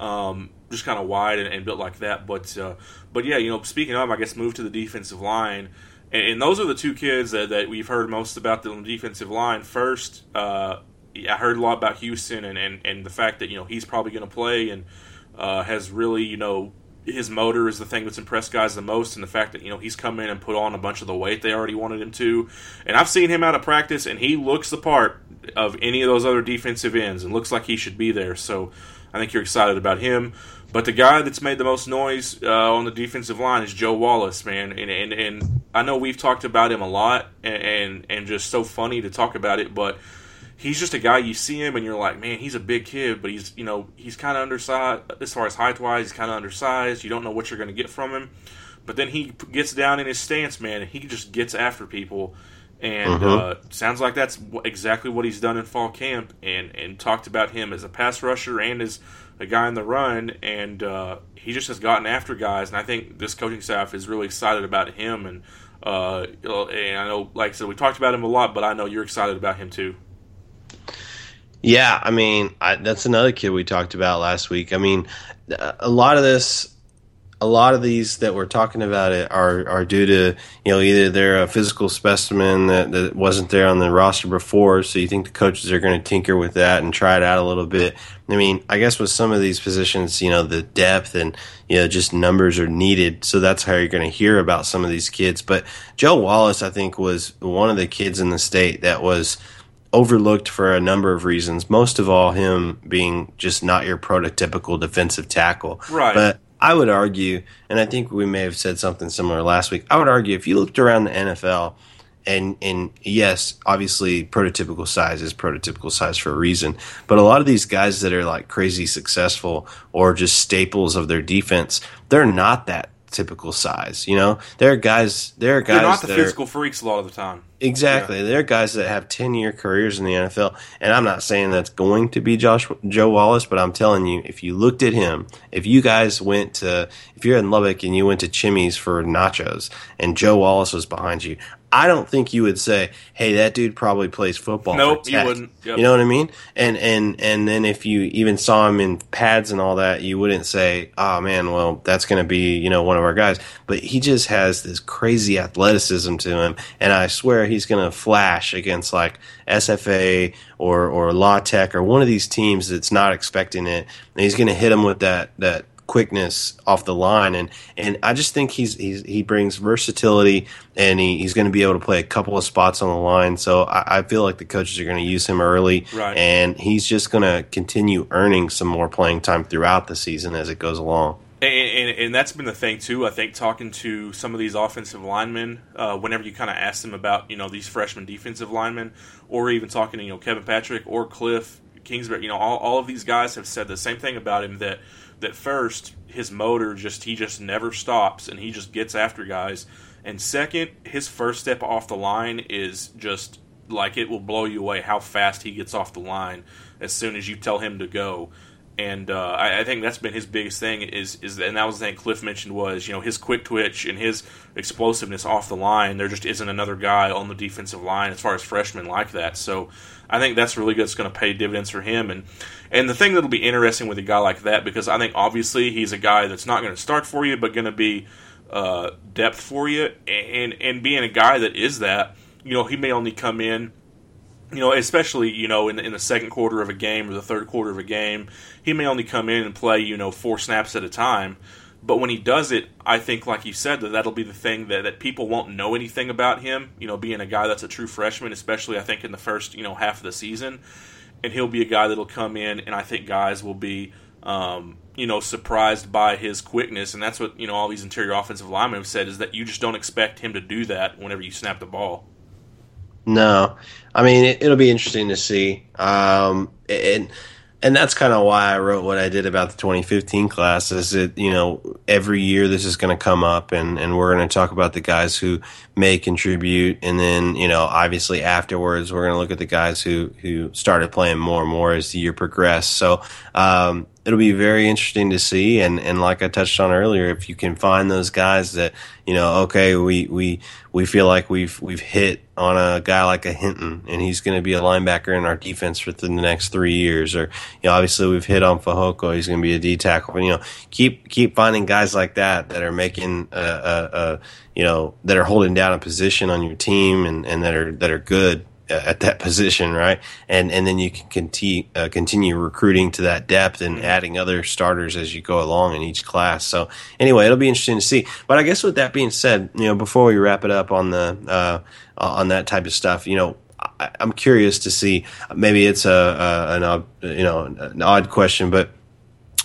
um, just kind of wide and, and, built like that. But uh, but yeah, you know, speaking of, I guess move to the defensive line, and, and those are the two kids that, that we've heard most about the defensive line. First, uh, I heard a lot about Houston and, and, and the fact that you know he's probably going to play and uh, has really you know his motor is the thing that's impressed guys the most, and the fact that you know he's come in and put on a bunch of the weight they already wanted him to. And I've seen him out of practice, and he looks the part of any of those other defensive ends, and looks like he should be there. So I think you're excited about him. But the guy that's made the most noise uh, on the defensive line is Joe Wallace, man, and, and and I know we've talked about him a lot, and and, and just so funny to talk about it, but he's just a guy you see him and you're like, man, he's a big kid, but he's you know he's kind of undersized as far as height wise. He's kind of undersized. You don't know what you're going to get from him, but then he gets down in his stance, man, and he just gets after people. And mm-hmm. uh, sounds like that's exactly what he's done in fall camp, and and talked about him as a pass rusher and as a guy in the run, and uh, he just has gotten after guys. And I think this coaching staff is really excited about him. And uh, and I know, like I said, we talked about him a lot, but I know you're excited about him too. Yeah, I mean, I, that's another kid we talked about last week. I mean, a lot of this, a lot of these that we're talking about it are are due to you know either they're a physical specimen that, that wasn't there on the roster before, so you think the coaches are going to tinker with that and try it out a little bit. I mean, I guess with some of these positions, you know, the depth and you know just numbers are needed, so that's how you're going to hear about some of these kids. But Joe Wallace, I think, was one of the kids in the state that was overlooked for a number of reasons. Most of all, him being just not your prototypical defensive tackle. Right. But I would argue, and I think we may have said something similar last week. I would argue if you looked around the NFL, and and yes, obviously prototypical size is prototypical size for a reason. But a lot of these guys that are like crazy successful or just staples of their defense, they're not that typical size. You know, there are guys. There are guys. They're not the physical are, freaks a lot of the time. Exactly. Yeah. There are guys that have ten year careers in the NFL, and I'm not saying that's going to be Josh Joe Wallace, but I'm telling you, if you looked at him, if you guys went to, if you're in Lubbock and you went to Chimy's for nachos, and Joe Wallace was behind you, I don't think you would say, "Hey, that dude probably plays football." Nope, you wouldn't. Yep. You know what I mean? And and and then if you even saw him in pads and all that, you wouldn't say, "Oh man, well that's going to be you know one of our guys." But he just has this crazy athleticism to him, and I swear he's going to flash against like SFA or or La Tech or one of these teams that's not expecting it, and he's going to hit them with that that quickness off the line, and and I just think he's, he's he brings versatility, and he, he's going to be able to play a couple of spots on the line. So I, I feel like the coaches are going to use him early, right. and he's just going to continue earning some more playing time throughout the season as it goes along. And, and, that's been the thing too. I think talking to some of these offensive linemen, uh, whenever you kind of ask them about you know these freshman defensive linemen, or even talking to you know Kevin Patrick or Cliff Kingsbury, you know all, all of these guys have said the same thing about him that that first his motor just he just never stops and he just gets after guys and second his first step off the line is just like it will blow you away how fast he gets off the line as soon as you tell him to go and uh, I, I, think that's been his biggest thing is is and that was the thing Cliff mentioned was you know his quick twitch and his explosiveness off the line. There just isn't another guy on the defensive line as far as freshmen like that. So I think that's really good. It's going to pay dividends for him. And and the thing that'll be interesting with a guy like that because I think obviously he's a guy that's not going to start for you, but going to be uh, depth for you. And and being a guy that is that, you know, he may only come in you know, especially you know in, in the second quarter of a game or the third quarter of a game, he may only come in and play you know four snaps at a time. But when he does it, I think, like you said, that that'll be the thing that, that people won't know anything about him. You know, being a guy that's a true freshman, especially I think in the first you know half of the season, and he'll be a guy that'll come in, and I think guys will be um, you know surprised by his quickness, and that's what you know all these interior offensive linemen have said is that you just don't expect him to do that whenever you snap the ball. No, I mean it, will be interesting to see, um, and and that's kind of why I wrote what I did about the 2015 class. Is that you know every year this is going to come up, and and we're going to talk about the guys who may contribute, and then you know obviously afterwards we're going to look at the guys who who started playing more and more as the year progressed. So um, it'll be very interesting to see. And, and like I touched on earlier, if you can find those guys that, you know, okay, we, we, we feel like we've, we've hit on a guy like a Hinton and he's going to be a linebacker in our defense within the next three years. Or, you know, obviously we've hit on Fehoko; He's going to be a D tackle. But, you know, keep, keep finding guys like that that are making, a, a, a, you know, that are holding down a position on your team and, and that are, that are good at that position, right? And and then you can continue uh, continue recruiting to that depth and Mm-hmm. adding other starters as you go along in each class. So anyway, it'll be interesting to see. But I guess with that being said, you know, before we wrap it up on the uh, on that type of stuff, you know. I, I'm curious to see. Maybe it's a, a an odd, you know an odd question, but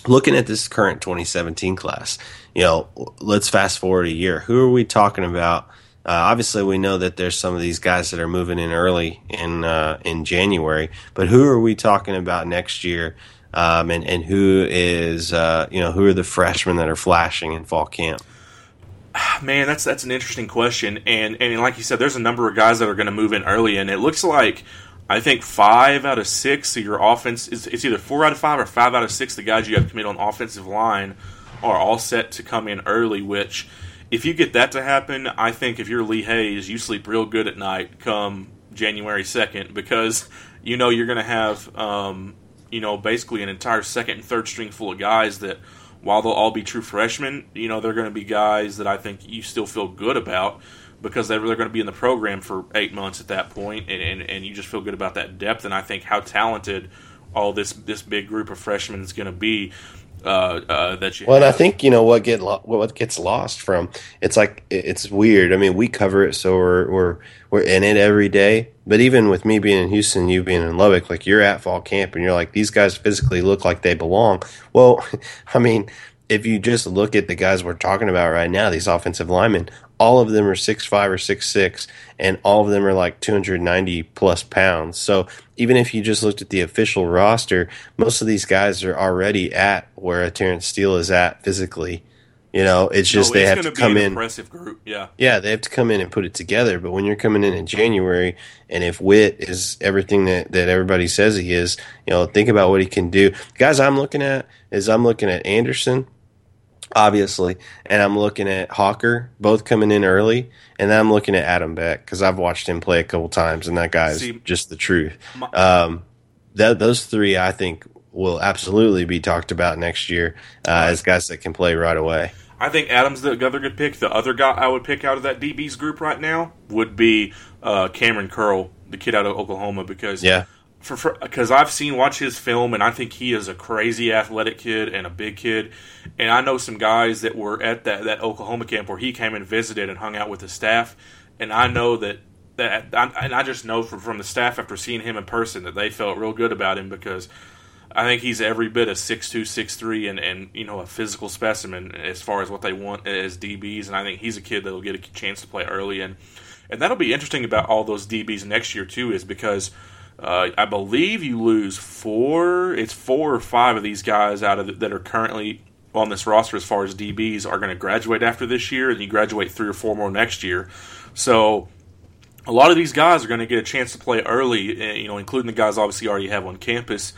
looking at this current 2017 class, you know, let's fast forward a year. Who are we talking about? Uh, obviously, we know that there's some of these guys that are moving in early in uh, in January, but who are we talking about next year? Um, and and who is uh, you know who are the freshmen that are flashing in fall camp? Man, that's that's an interesting question, and and like you said, there's a number of guys that are going to move in early, and it looks like I think five out of six of your offense is it's either four out of five or five out of six the guys you have committed on offensive line are all set to come in early. Which, if you get that to happen, I think if you're Lee Hays, you sleep real good at night come January second because you know you're going to have um, you know basically an entire second and third string full of guys that while they'll all be true freshmen, you know, they're going to be guys that I think you still feel good about because they're, they're going to be in the program for eight months at that point, and, and, and you just feel good about that depth. And I think how talented all this this big group of freshmen is going to be. Uh, uh, that you Well, and I think you know what get lo- what gets lost from it's like it's weird. I mean, we cover it, so we're we're we're in it every day. But even with me being in Houston, you being in Lubbock, like you're at fall camp, and you're like these guys physically look like they belong. Well, I mean, if you just look at the guys we're talking about right now, these offensive linemen, all of them are six five or six six, and all of them are like two hundred ninety plus pounds. So even if you just looked at the official roster, most of these guys are already at where a Terence Steele is at physically. You know, it's just No, they it's have to be come an in. Impressive group, yeah. Yeah, they have to come in and put it together. But when you're coming in in January, and if Wit is everything that, that everybody says he is, you know, think about what he can do. Guys, I'm looking at is I'm looking at Anderson, obviously, and I'm looking at Hawker, both coming in early, and then I'm looking at Adam Beck because I've watched him play a couple times, and that guy is See, just the truth. my- Um, that those three, I think, will absolutely be talked about next year uh, as guys that can play right away. I think Adams the other good pick. The other guy I would pick out of that DB's group right now would be uh, Cameron Curl, the kid out of Oklahoma, because Yeah. for because I've seen watch his film and I think he is a crazy athletic kid and a big kid, and I know some guys that were at that that Oklahoma camp where he came and visited and hung out with the staff, and I know that. That, I- and I just know from, from the staff after seeing him in person that they felt real good about him because I think he's every bit of 6'2", 6'3", and, and you know a physical specimen as far as what they want as DBs, and I think he's a kid that'll get a chance to play early, and and that'll be interesting about all those DBs next year too, is because uh, I believe you lose four, it's four or five of these guys out of the, that are currently on this roster as far as DBs are going to graduate after this year, and you graduate three or four more next year, so a lot of these guys are going to get a chance to play early, eh, you know, including the guys obviously already have on campus.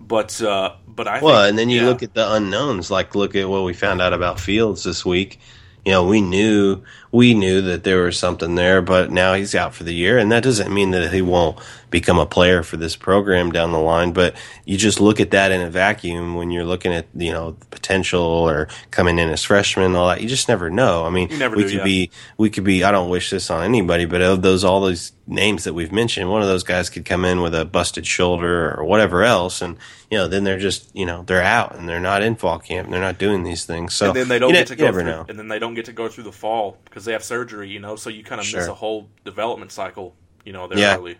But uh, but I Well, think, and then you yeah. look at the unknowns. Like, look at what we found out about Fields this week. You know, we knew we knew that there was something there, but now he's out for the year, and that doesn't mean that he won't become a player for this program down the line. But you just look at that in a vacuum when you're looking at you know the potential or coming in as freshman, and all that. You just never know. I mean, we do, could yeah. be we could be. I don't wish this on anybody, but of those all those names that we've mentioned, one of those guys could come in with a busted shoulder or whatever else, and you know then they're just you know they're out and they're not in fall camp and they're not doing these things. So and then they don't you get ne- to go through, know. and then they don't get to go through the fall because they have surgery, you know. So you kind of miss a whole development cycle, you know, there Yeah. early.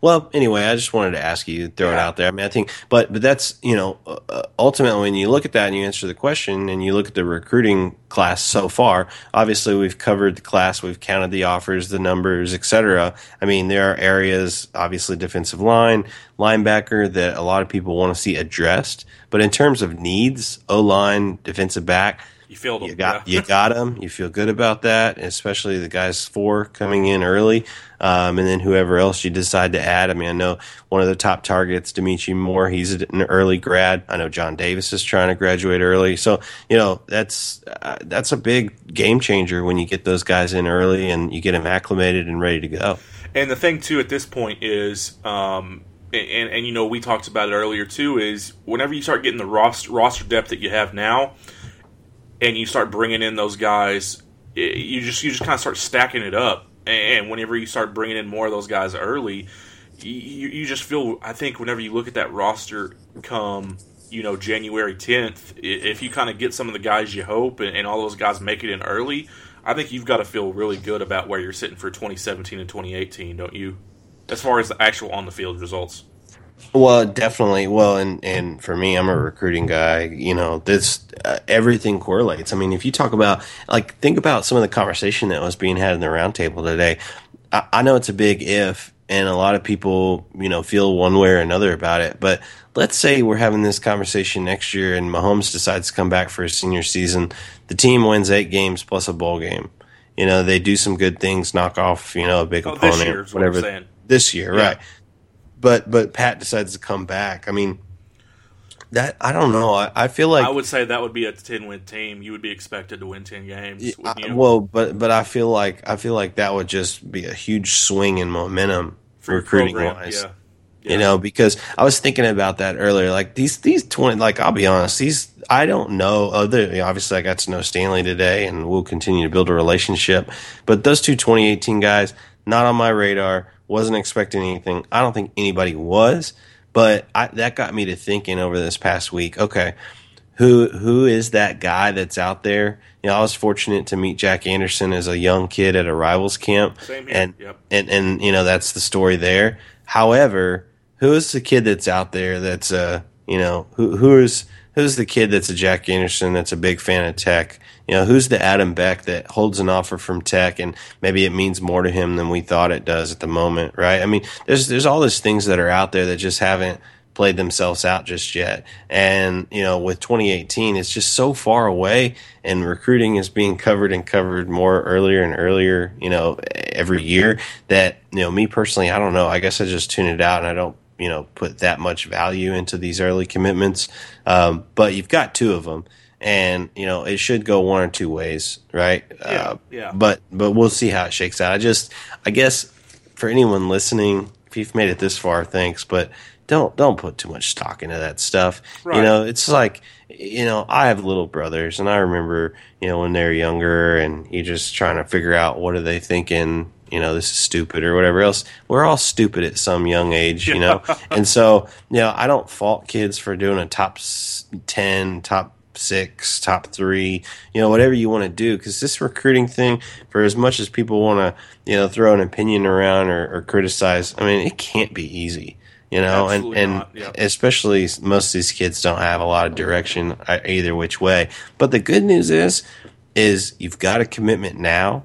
Well, anyway, I just wanted to ask you, throw it out there. I mean, I think, but but that's you know, uh, uh, ultimately when you look at that and you answer the question and you look at the recruiting class so far, obviously we've covered the class, we've counted the offers, the numbers, etc. I mean, there are areas, obviously defensive line, linebacker, that a lot of people want to see addressed. But in terms of needs, O line, defensive back, You feel them. You got yeah. you got them. You feel good about that, especially the guys four coming in early, um, and then whoever else you decide to add. I mean, I know one of the top targets, Dimitri Moore. He's an early grad. I know John Davis is trying to graduate early. So you know that's uh, that's a big game changer when you get those guys in early and you get them acclimated and ready to go. And the thing too at this point is, um, and, and you know we talked about it earlier too, is whenever you start getting the roster roster depth that you have now, and you start bringing in those guys, it, you just you just kind of start stacking it up. And whenever you start bringing in more of those guys early, you, you just feel. I think whenever you look at that roster come you know January 10th, if you kind of get some of the guys you hope and, and all those guys make it in early, I think you've got to feel really good about where you're sitting for 2017 and 2018, don't you? As far as the actual on the field results. Well, definitely. Well, and and for me, I'm a recruiting guy. You know, this uh, everything correlates. I mean, if you talk about like think about some of the conversation that was being had in the roundtable today. I, I know it's a big if, and a lot of people, you know, feel one way or another about it. But let's say we're having this conversation next year, and Mahomes decides to come back for his senior season. The team wins eight games plus a bowl game. You know, they do some good things, knock off, you know, a big Oh, this opponent, year is what I'm whatever. saying. This year, Yeah. right? But but Pat decides to come back. I mean, that I don't know. I, I feel like I would say that would be a 10 win team. You would be expected to win 10 games. I- wouldn't uh, well, but but I feel like I feel like that would just be a huge swing in momentum For recruiting program, wise. yeah. You know, because I was thinking about that earlier. Like these these twenty, like I'll be honest, these I don't know. Other obviously, I got to know Stanley today, and we'll continue to build a relationship. But those two 2018 guys, not on my radar. Wasn't expecting anything. I don't think anybody was. But I, that got me to thinking over this past week. Okay, who who is that guy that's out there? You know, I was fortunate to meet Jack Anderson as a young kid at a rivals camp, and yep. and and you know that's the story there. However, who is the kid that's out there that's uh you know who who is who's the kid that's a Jack Anderson that's a big fan of Tech? You know, who's the Adam Beck that holds an offer from Tech and maybe it means more to him than we thought it does at the moment, right? I mean, there's there's all these things that are out there that just haven't played themselves out just yet. And, you know, with 2018, it's just so far away and recruiting is being covered and covered more earlier and earlier, you know, every year that, you know, me personally, I don't know. I guess I just tune it out and I don't, you know, put that much value into these early commitments. Um, but you've got two of them. And you know it should go one or two ways, right? Uh, yeah. But but we'll see how it shakes out. I just, I guess, for anyone listening, if you've made it this far, thanks. But don't don't put too much stock into that stuff. You know, it's like you know, I have little brothers, and I remember you know when they're younger, and you're just trying to figure out what are they thinking. You know, this is stupid or whatever else. We're all stupid at some young age, you know, and so you know, I don't fault kids for doing a top ten, top six, top three, you know, whatever you want to do. Because this recruiting thing, for as much as people want to, you know, throw an opinion around or, or criticize, I mean, it can't be easy. You know, and Absolutely and yeah. especially most of these kids don't have a lot of direction uh, either which way. But the good news is, is you've got a commitment now,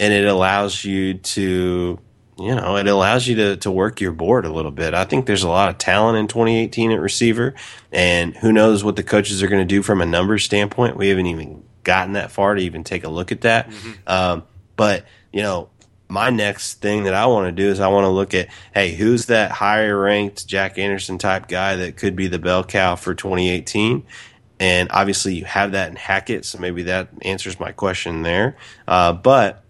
and it allows you to you know it allows you to, to work your board a little bit. I think there's a lot of talent in 2018 at receiver and who knows what the coaches are going to do from a numbers standpoint. We haven't even gotten that far to even take a look at that. Um, but you know my next thing that i want to do is i want to look at hey who's that higher ranked jack anderson type guy that could be the bell cow for 2018 and obviously you have that in Hackett, so maybe that answers my question there. Uh, but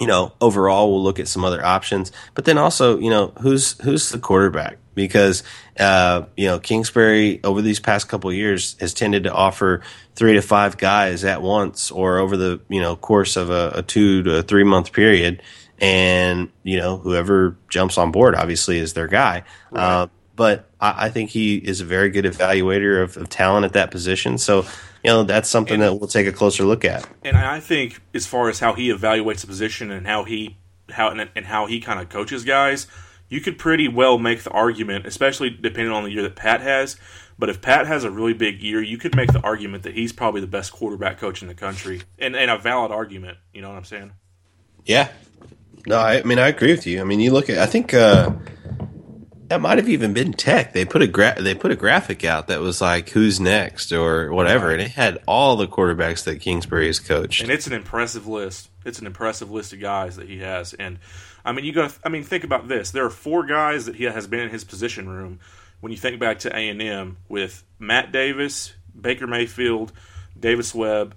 you know, overall, we'll look at some other options. But then also, you know, who's who's the quarterback? Because uh, you know, Kingsbury over these past couple of years has tended to offer three to five guys at once, or over the you know course of a, a two to three month period. And you know, whoever jumps on board, obviously, is their guy. Uh, but I, I think he is a very good evaluator of, of talent at that position. So, you know, that's something that we'll take a closer look at. And I think as far as how he evaluates the position and how he how and, and how he kind of coaches guys, you could pretty well make the argument, especially depending on the year that Pat has. But if Pat has a really big year, you could make the argument that he's probably the best quarterback coach in the country, and, and a valid argument. You know what I'm saying? Yeah. No, I, I mean I agree with you. I mean you look at I think uh that might have even been Tech. They put a gra- they put a graphic out that was like who's next or whatever, and it had all the quarterbacks that Kingsbury has coached. and it's an impressive list. It's an impressive list of guys that he has, and I mean, you got. I mean, think about this. There are four guys that he has been in his position room. When you think back to A and M with Matt Davis, Baker Mayfield, Davis Webb,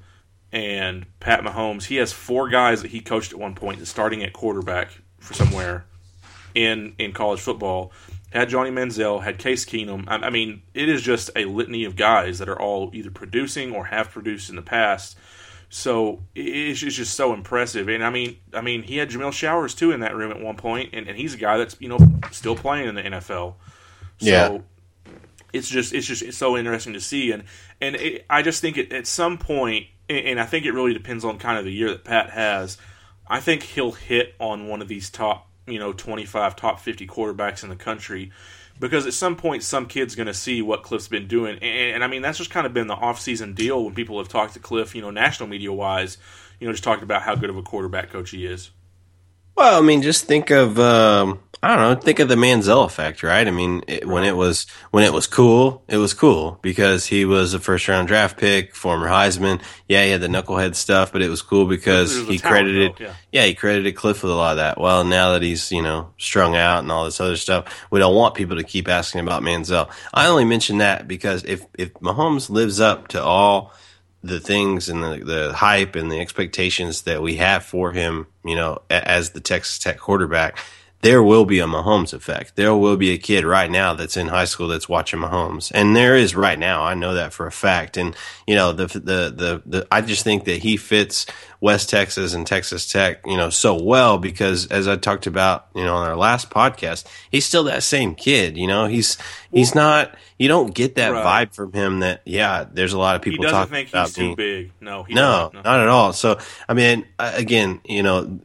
and Pat Mahomes, he has four guys that he coached at one point, starting at quarterback for somewhere in in college football. Had Johnny Manziel, had Case Keenum. I, I mean, it is just a litany of guys that are all either producing or have produced in the past. So it's, just so impressive. And I mean, I mean, he had Jameill Showers too in that room at one point, and, and he's a guy that's you know still playing in the NFL. So Yeah. it's just it's just it's so interesting to see, and and it, I just think it, at some point, and, and I think it really depends on kind of the year that Pat has. I think he'll hit on one of these top you know twenty five, top fifty quarterbacks in the country. Because at some point, some kid's going to see what Cliff's been doing, and, and I mean that's just kind of been the off-season deal when people have talked to Cliff, you know, national media-wise, you know, just talked about how good of a quarterback coach he is. Well, I mean, just think of um, I don't know, think of the Manziel effect, right? I mean, it, when it was when it was cool, it was cool because he was a first round draft pick, former Heisman. Yeah, he had the knucklehead stuff, but it was cool because was he credited though, yeah. yeah, he credited Cliff with a lot of that. Well, now that he's, you know, strung out and all this other stuff, we don't want people to keep asking about Manziel. I only mention that because if, if Mahomes lives up to all the things and the, the hype and the expectations that we have for him, you know, as the Texas Tech quarterback, there will be a Mahomes effect. There will be a kid right now that's in high school that's watching Mahomes, and there is right now. I know that for a fact. And you know, the the the, the I just think that he fits West Texas and Texas Tech, you know, so well because as I talked about, you know, on our last podcast, he's still that same kid. You know, he's he's not. You don't get that Right. vibe from him. That yeah, there's a lot of He people doesn't talking think about he's too me. big. No, he No, doesn't. at all. So, I mean, again, you know,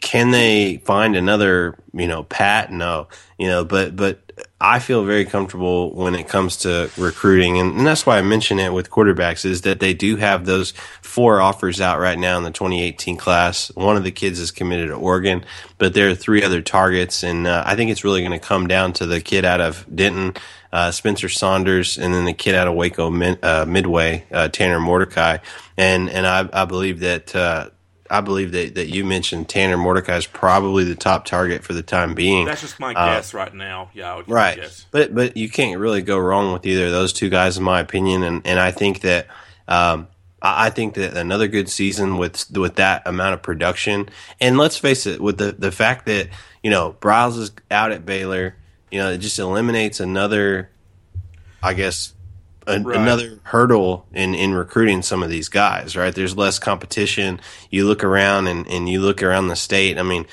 can they find another, you know, Pat? No, you know, but but I feel very comfortable when it comes to recruiting, and, and that's why I mention it with quarterbacks is that they do have those four offers out right now in the 2018 class. One of the kids is committed to Oregon, but there are three other targets, and uh, I think it's really going to come down to the kid out of Denton. Uh, Spencer Sanders, and then the kid out of Waco Mid, uh, Midway, uh, Tanner Mordecai, and and I, I believe that uh, I believe that, that you mentioned Tanner Mordecai is probably the top target for the time being. That's just my Uh, guess right now. Yeah, I would right guess. but but you can't really go wrong with either of those two guys in my opinion and and i think that um I I think that another good season with with that amount of production, and let's face it, with the the fact that you know Briles is out at Baylor, you know it just eliminates another, I guess, a, Right. another hurdle in in recruiting some of these guys. Right, there's less competition. You look around and and you look around the state. I mean,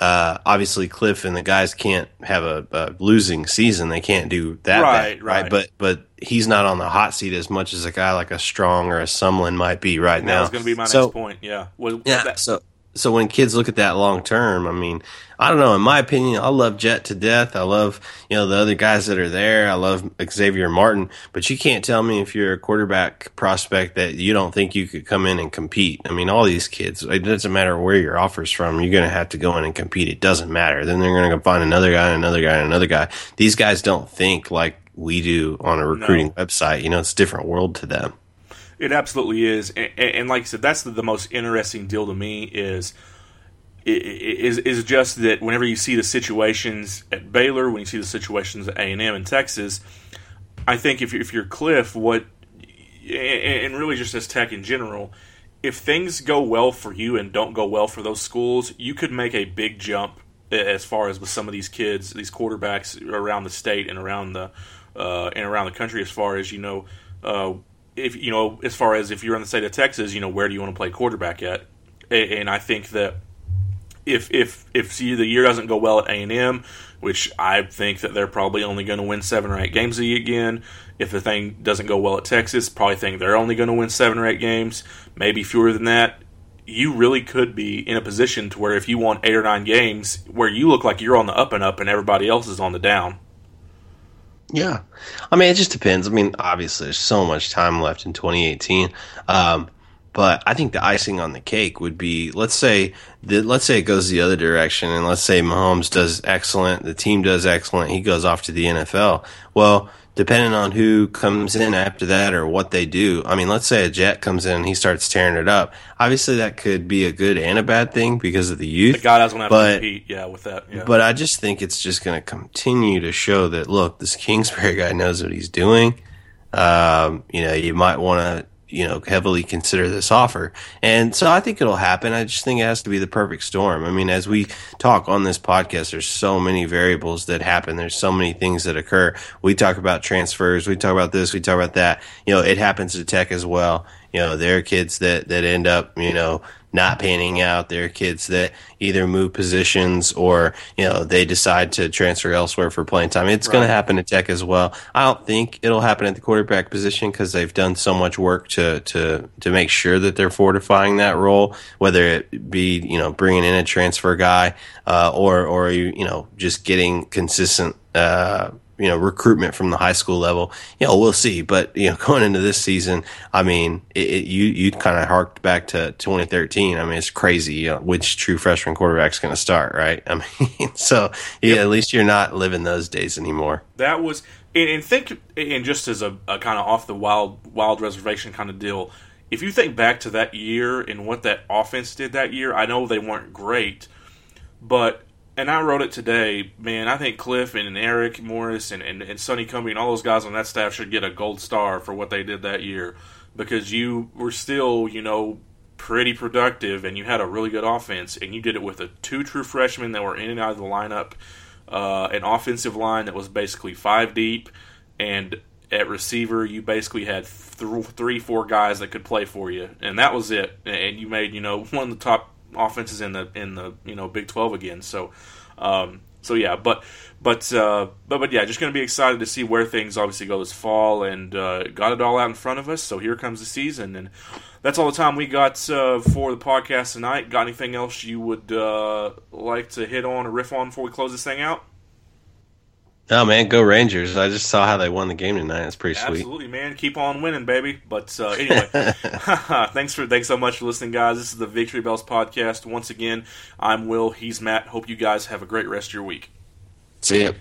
uh, obviously Cliff and the guys can't have a, a losing season. They can't do that, Right, bad, right? right. But but he's not on the hot seat as much as a guy like a Strong or a Sumlin might be right now. was going to be my So- next point. Yeah. Well, Yeah. that- so so when kids look at that long term, I mean, I don't know. In my opinion, I love Jett to death. I love you know the other guys that are there. I love Xavier Martin, but you can't tell me if you're a quarterback prospect that you don't think you could come in and compete. I mean, all these kids. It doesn't matter where your offers from. You're going to have to go in and compete. It doesn't matter. Then they're going to find another guy, and another guy, and another guy. These guys don't think like we do on a recruiting website. You know, it's a different world to them. It absolutely is, and, and like I said, that's the, the most interesting deal to me is is is just that whenever you see the situations at Baylor, when you see the situations at A and M in Texas, I think if you're, if you're Cliff, what and really just as Tech in general, if things go well for you and don't go well for those schools, you could make a big jump as far as with some of these kids, these quarterbacks around the state and around the uh, and around the country. As far as you know, uh, if you know, as far as if you're in the state of Texas, you know, where do you want to play quarterback at? And I think that if if if the year doesn't go well at A and M, which I think that they're probably only going to win seven or eight games again. If the thing doesn't go well at Texas, probably think they're only going to win seven or eight games, maybe fewer than that. You really could be in a position to where if you won eight or nine games, where you look like you're on the up and up and everybody else is on the down. Yeah. I mean, it just depends. I mean, obviously, there's so much time left in 2018. Um, But I think the icing on the cake would be let's say let's say it goes the other direction, and let's say Mahomes does excellent, the team does excellent, he goes off to the NFL. Well, depending on who comes in after that or what they do. I mean, let's say a Jett comes in and he starts tearing it up. Obviously, that could be a good and a bad thing because of the youth. The guy doesn't have but, to compete, yeah, with that. Yeah. But I just think it's just going to continue to show that look, this Kingsbury guy knows what he's doing. Um, you know, you might want to you know heavily consider this offer. And so i think it'll happen. I just think it has to be the perfect storm. I mean as we talk on this podcast there's so many variables that happen. There's so many things that occur. We talk about transfers. We talk about this. We talk about that. You know it happens to tech as well. You know there are kids that that end up you know not panning out. There are kids that either move positions or, you know, they decide to transfer elsewhere for playing time. It's right. going to happen at Tech as well. I don't think it'll happen at the quarterback position because they've done so much work to, to, to make sure that they're fortifying that role, whether it be, you know, bringing in a transfer guy, uh, or, or, you, you know, just getting consistent, uh, you know recruitment from the high school level. You know, we'll see. But you know, going into this season, I mean, it, it, you you kind of harked back to 2013. I mean, it's crazy. You know, which true freshman quarterback's going to start, right? I mean, so yeah, yep. at least you're not living those days anymore. That was, and, and think, and just as a, a kind of off the wild wild reservation kind of deal. If you think back to that year and what that offense did that year, I know they weren't great, but and I wrote it today, man. I think Cliff and Eric Morris and, and, and Sonny Cumbie and all those guys on that staff should get a gold star for what they did that year because you were still, you know, pretty productive and you had a really good offense and you did it with a two true freshmen that were in and out of the lineup, uh, an offensive line that was basically five deep, and at receiver you basically had th- three, four guys that could play for you, and that was it. And you made, you know, one of the top offenses in the in the you know Big Twelve again. So, um, so yeah, but but uh, but but yeah, just going to be excited to see where things obviously go this fall, and uh, got it all out in front of us. So here comes the season, and that's all the time we got uh, for the podcast tonight. Got anything else you would uh, like to hit on or riff on before we close this thing out? Oh man, go Rangers! I just saw how they won the game tonight. It's pretty sweet. Absolutely, man. Keep on winning, baby. But uh, anyway, thanks for thanks so much for listening, guys. This is the Victory Bells podcast. Once again, I'm Will. He's Matt. Hope you guys have a great rest of your week. See ya.